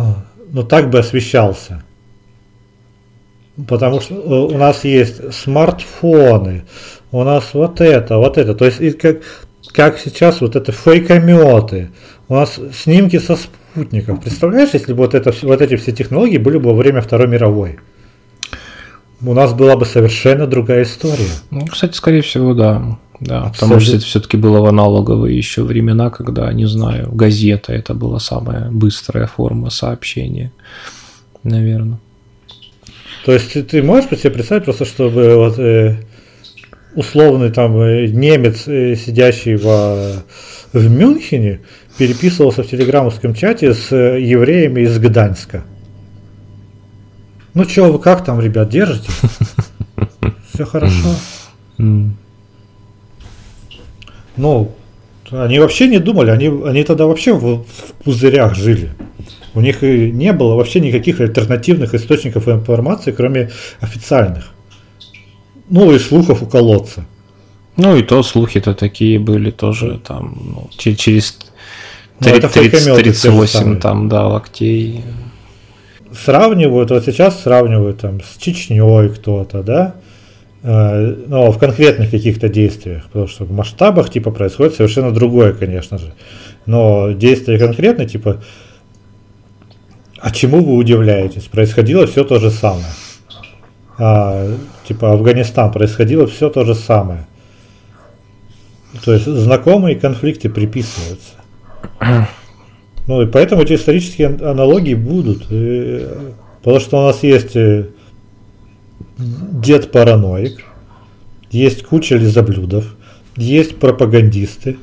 ну так бы освещался. Потому что э, у нас есть смартфоны, у нас вот это, вот это. То есть как, как сейчас вот это фейкометы, у нас снимки со спутников. Представляешь, если бы вот, это, вот эти все технологии были бы во время Второй мировой? У нас была бы совершенно другая история. Ну, кстати, скорее всего, да. Да, потому что это все-таки было в аналоговые еще времена, когда, не знаю, газета это была самая быстрая форма сообщения, наверное. То есть ты, ты можешь себе представить просто, чтобы вот э, условный там э, немец, э, сидящий в, в Мюнхене, переписывался в телеграммовском чате с э, евреями из Гданьска. Ну что, вы как там, ребят, держите? Все хорошо. Ну, они вообще не думали, они, они тогда вообще в, в пузырях жили. У них и не было вообще никаких альтернативных источников информации, кроме официальных. Ну и слухов у колодца. Ну и то слухи-то такие были тоже там ну, через Ну, это 30, фейкометы те же 38 самые. там, да, локтей. сравнивают, вот сейчас сравнивают там с Чечней кто-то, да, Э, но в конкретных каких-то действиях, потому что в масштабах типа происходит совершенно другое, конечно же. Но действия конкретно, типа, а чему вы удивляетесь? Происходило все то же самое. А, типа Афганистан происходило все то же самое. То есть знакомые конфликты приписываются. Ну и поэтому эти исторические ан- аналогии будут. Э, Потому что у нас есть э, дед параноик, есть куча лизоблюдов, есть пропагандисты,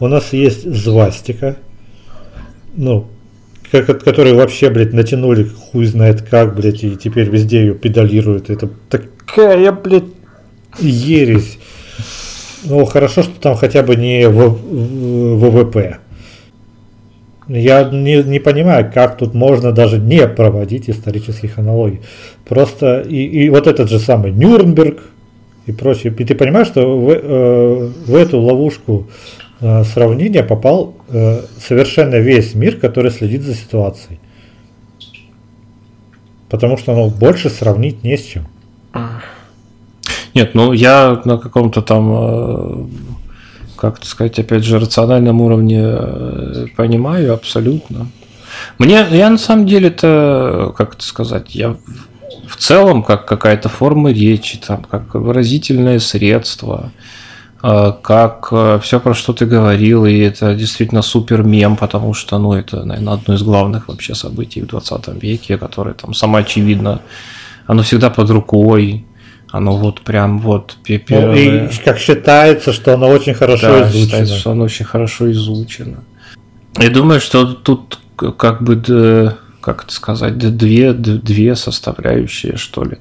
у нас есть звастика, ну, как, от которой вообще, блядь, натянули хуй знает как, блядь, и теперь везде ее педалируют. Это такая, блядь, ересь. Ну, хорошо, что там хотя бы не в, в- ВВП. Я не, не понимаю, как тут можно даже не проводить исторических аналогий. Просто и, и вот этот же самый Нюрнберг и прочее. И ты понимаешь, что в, э, в эту ловушку э, сравнения попал э, совершенно весь мир, который следит за ситуацией. Потому что ну, больше сравнить не с чем. Нет, ну я на каком-то там, э, как сказать, опять же, рациональном уровне э, понимаю абсолютно. Мне, я на самом деле это, как это сказать, я в- целом как какая-то форма речи, там, как выразительное средство, э, как все, про что ты говорил, и это действительно супер мем, потому что, ну, это, наверное, одно из главных вообще событий в 20 веке, которое там самоочевидно, оно всегда под рукой, оно вот прям вот Ну, первое. и как считается, что оно очень хорошо Да, изучено. считается, что оно очень хорошо изучено. Я думаю, что тут как бы, как это сказать, две, две составляющие, что ли.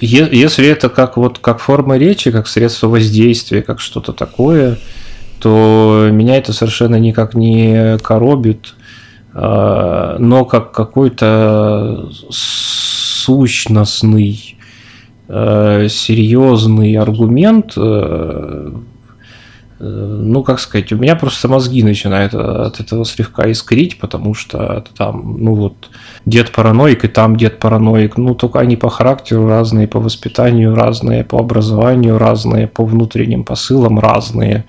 Если это как, вот, как форма речи, как средство воздействия, как что-то такое, то меня это совершенно никак не коробит, а, но как какой-то сущностный серьезный аргумент, э, э, ну, как сказать, у меня просто мозги начинают от этого слегка искрить, потому что там, ну вот, дед параноик и там дед параноик, ну, только они по характеру разные, по воспитанию разные, по образованию разные, по внутренним посылам разные,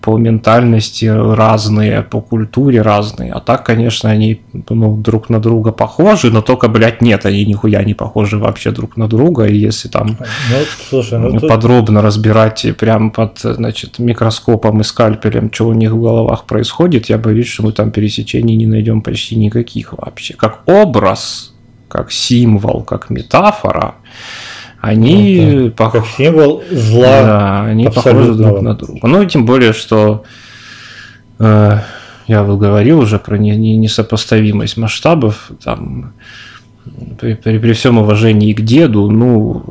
по ментальности разные, по культуре разные. А так, конечно, они ну, друг на друга похожи, но только, блядь, нет, они нихуя не похожи вообще друг на друга. И если там Ну, слушай, ну тут- подробно разбирать и прям под значит, микроскопом и скальпелем, что у них в головах происходит, я боюсь, что мы там пересечений не найдем почти никаких вообще. Как образ, как символ, как метафора, они Ну, да. пох- как символ зла. да, они похожи друг на друга. Ну и тем более, что э, я говорил уже про не- не- несопоставимость масштабов. Там, при, при- при всем уважении к деду, ну,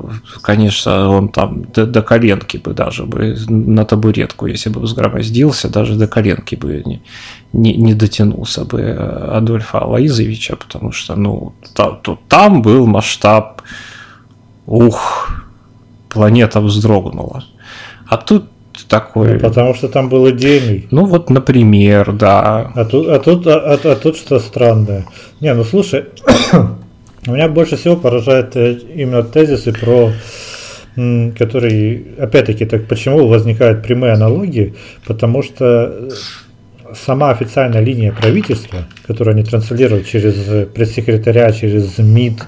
конечно, он там до, до коленки бы даже бы на табуретку, если бы взгромоздился, даже до коленки бы не, не, не дотянулся бы э, Адольфа Алаизовича, потому что, ну, та- то- там был масштаб, ух, планета вздрогнула. А тут такой, Ну, потому что там был идейный. ну вот, например, да, А тут, а тут, а, а- а тут что странное. Не, ну слушай, меня больше всего поражает э, именно тезисы про м, которые, опять-таки, так почему возникают прямые аналогии, потому что э, сама официальная линия правительства, которую они транслируют через пресс-секретаря, через МИД,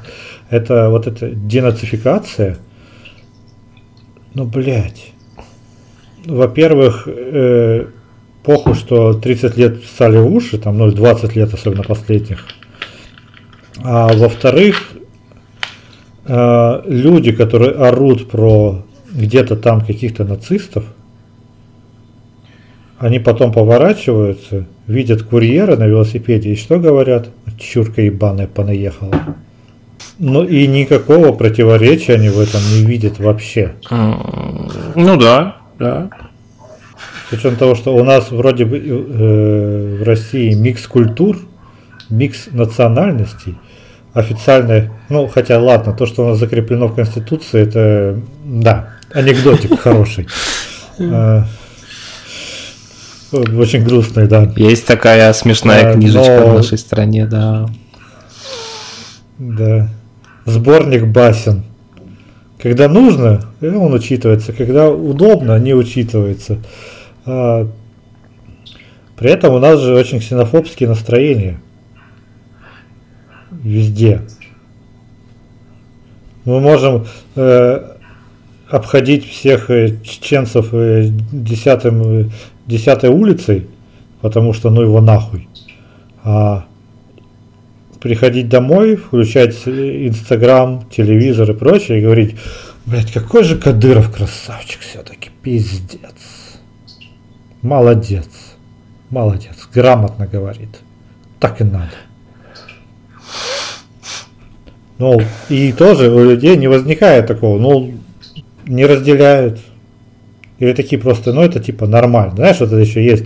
это вот эта денацификация. Ну, блядь. Во-первых, э, похуй, что 30 лет стали в уши, там, ну, 20 лет, особенно последних. А во-вторых, э, люди, которые орут про где-то там каких-то нацистов, они потом поворачиваются, видят курьера на велосипеде и что говорят? Чурка ебаная понаехала. Ну и никакого противоречия они в этом не видят вообще. М, ну да, да, С учетом того, что у нас вроде бы э, в России микс культур, микс национальностей, официальное, ну хотя ладно, то, что у нас закреплено в Конституции, это да, анекдотик хороший. Очень грустный, да. Есть такая смешная Да, книжечка но- в нашей стране, да. Да. Сборник басен. Когда нужно, он учитывается. Когда удобно, не учитывается. А, при этом у нас же очень ксенофобские настроения. Везде. Мы можем э, обходить всех э, чеченцев э, десятым, э, десятой улицей, потому что ну его нахуй. А приходить домой, включать Инстаграм, телевизор и прочее и говорить, блять, какой же Кадыров красавчик все-таки, пиздец. Молодец, молодец, грамотно говорит. Так и надо. Ну, и тоже у людей не возникает такого, ну, не разделяют. Или такие просто, ну, это типа нормально. Знаешь, вот это еще есть.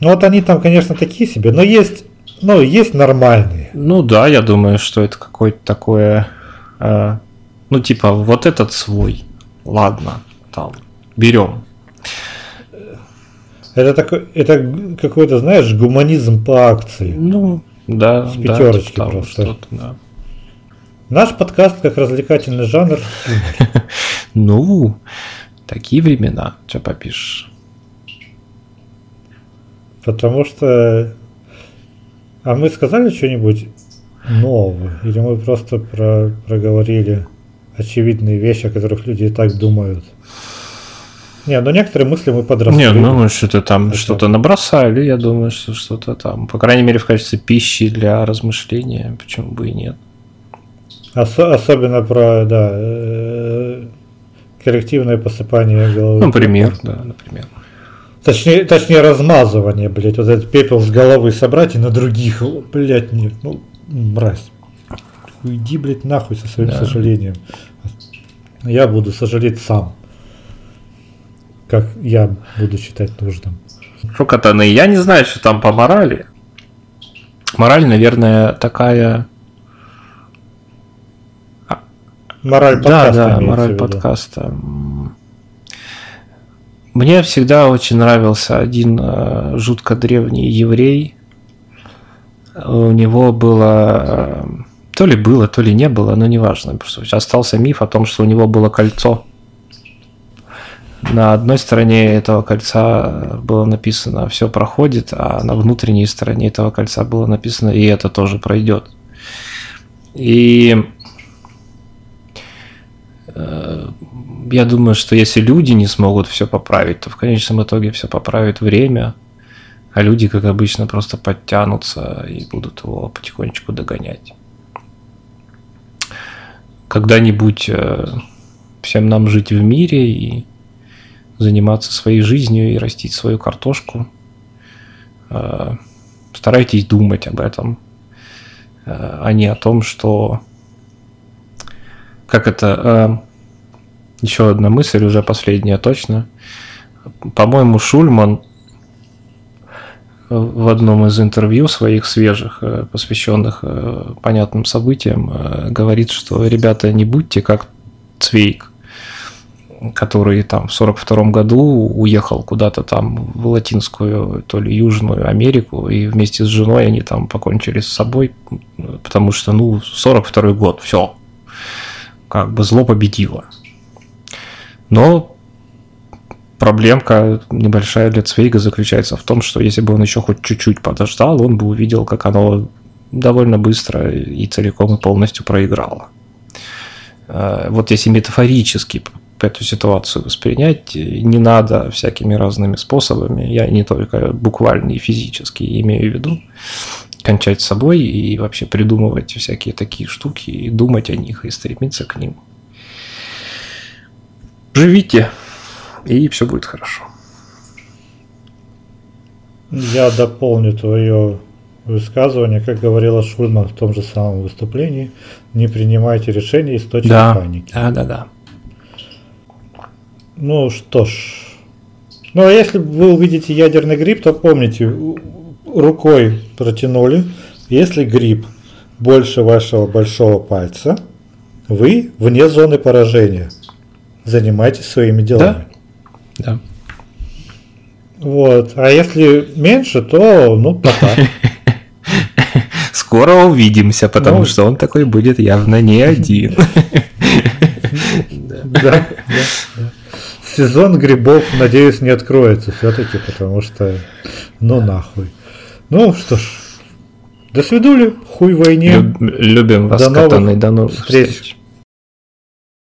Ну, вот они там, конечно, такие себе, но есть, ну, есть нормальные. Ну да, я думаю, что это какое-то такое, э, ну типа вот этот свой, ладно, там берем. Это такой, это какой-то, знаешь, гуманизм по акции. Ну да, С да, пятерочки типа того, просто. да. Наш подкаст как развлекательный жанр. Ну, такие времена, что попишешь. Потому что... А мы сказали что-нибудь новое? Или мы просто про, проговорили очевидные вещи, о которых люди и так думают? Не, ну некоторые мысли мы подросли. Не, ну мы что-то там Это- что-то набросали, я думаю, что что-то там, по крайней мере, в качестве пищи для размышления, почему бы и нет. Осо- особенно про, да, э, коллективное посыпание головы. Например, да, например. Точнее, точнее, размазывание, блядь, вот этот пепел с головы собрать и на других, блядь, нет, ну, мразь. Уйди, блядь, нахуй со своим Да. сожалением. Я буду сожалеть сам. Как я буду считать нужным. Что, катаны, я не знаю, что там по морали. Мораль, наверное, такая... Мораль Да, подкаста да, имеется мораль подкаста. Мне всегда очень нравился один э, жутко древний еврей. У него было... э, То ли было, то ли не было, но неважно. Просто остался миф о том, что у него было кольцо. На одной стороне этого кольца было написано «все проходит», а на внутренней стороне этого кольца было написано «и это тоже пройдет». И я думаю, что если люди не смогут все поправить, то в конечном итоге все поправит время, а люди, как обычно, просто подтянутся и будут его потихонечку догонять. Когда-нибудь э, всем нам жить в мире и заниматься своей жизнью и растить свою картошку. Э, Старайтесь думать об этом, э, а не о том, что как это э, еще одна мысль, уже последняя точно. По-моему, Шульман в одном из интервью своих свежих, э, посвященных э, понятным событиям, э, говорит, что ребята, не будьте как Цвейк, который там в сорок втором году уехал куда-то там в латинскую, то ли южную Америку, и вместе с женой они там покончили с собой, потому что, ну, 42 год, все, как бы зло победило. Но проблемка небольшая для Цвейга заключается в том, что если бы он еще хоть чуть-чуть подождал, он бы увидел, как оно довольно быстро и целиком и полностью проиграло. Э, Вот если метафорически эту ситуацию воспринять, не надо всякими разными способами, я не только буквально и физически имею в виду, кончать с собой и вообще придумывать всякие такие штуки и думать о них и стремиться к ним. Живите, и все будет хорошо. Я дополню твое высказывание, как говорила Шульман в том же самом выступлении, не принимайте решения источник Да, паники. да, да, да. Ну что ж. Ну а если вы увидите ядерный гриб, то помните, рукой протянули. Если гриб больше вашего большого пальца, вы вне зоны поражения. Занимайтесь своими делами. Да. Вот. А если меньше, то, ну, пока. Скоро увидимся, потому Ну. что он такой будет явно не один. Да, да, да. Сезон грибов, надеюсь, не откроется все-таки, потому что, ну нахуй. Ну что ж, до свидули, хуй войне. Люб- Любим вас, До новых катаны, до новых встреч. встреч.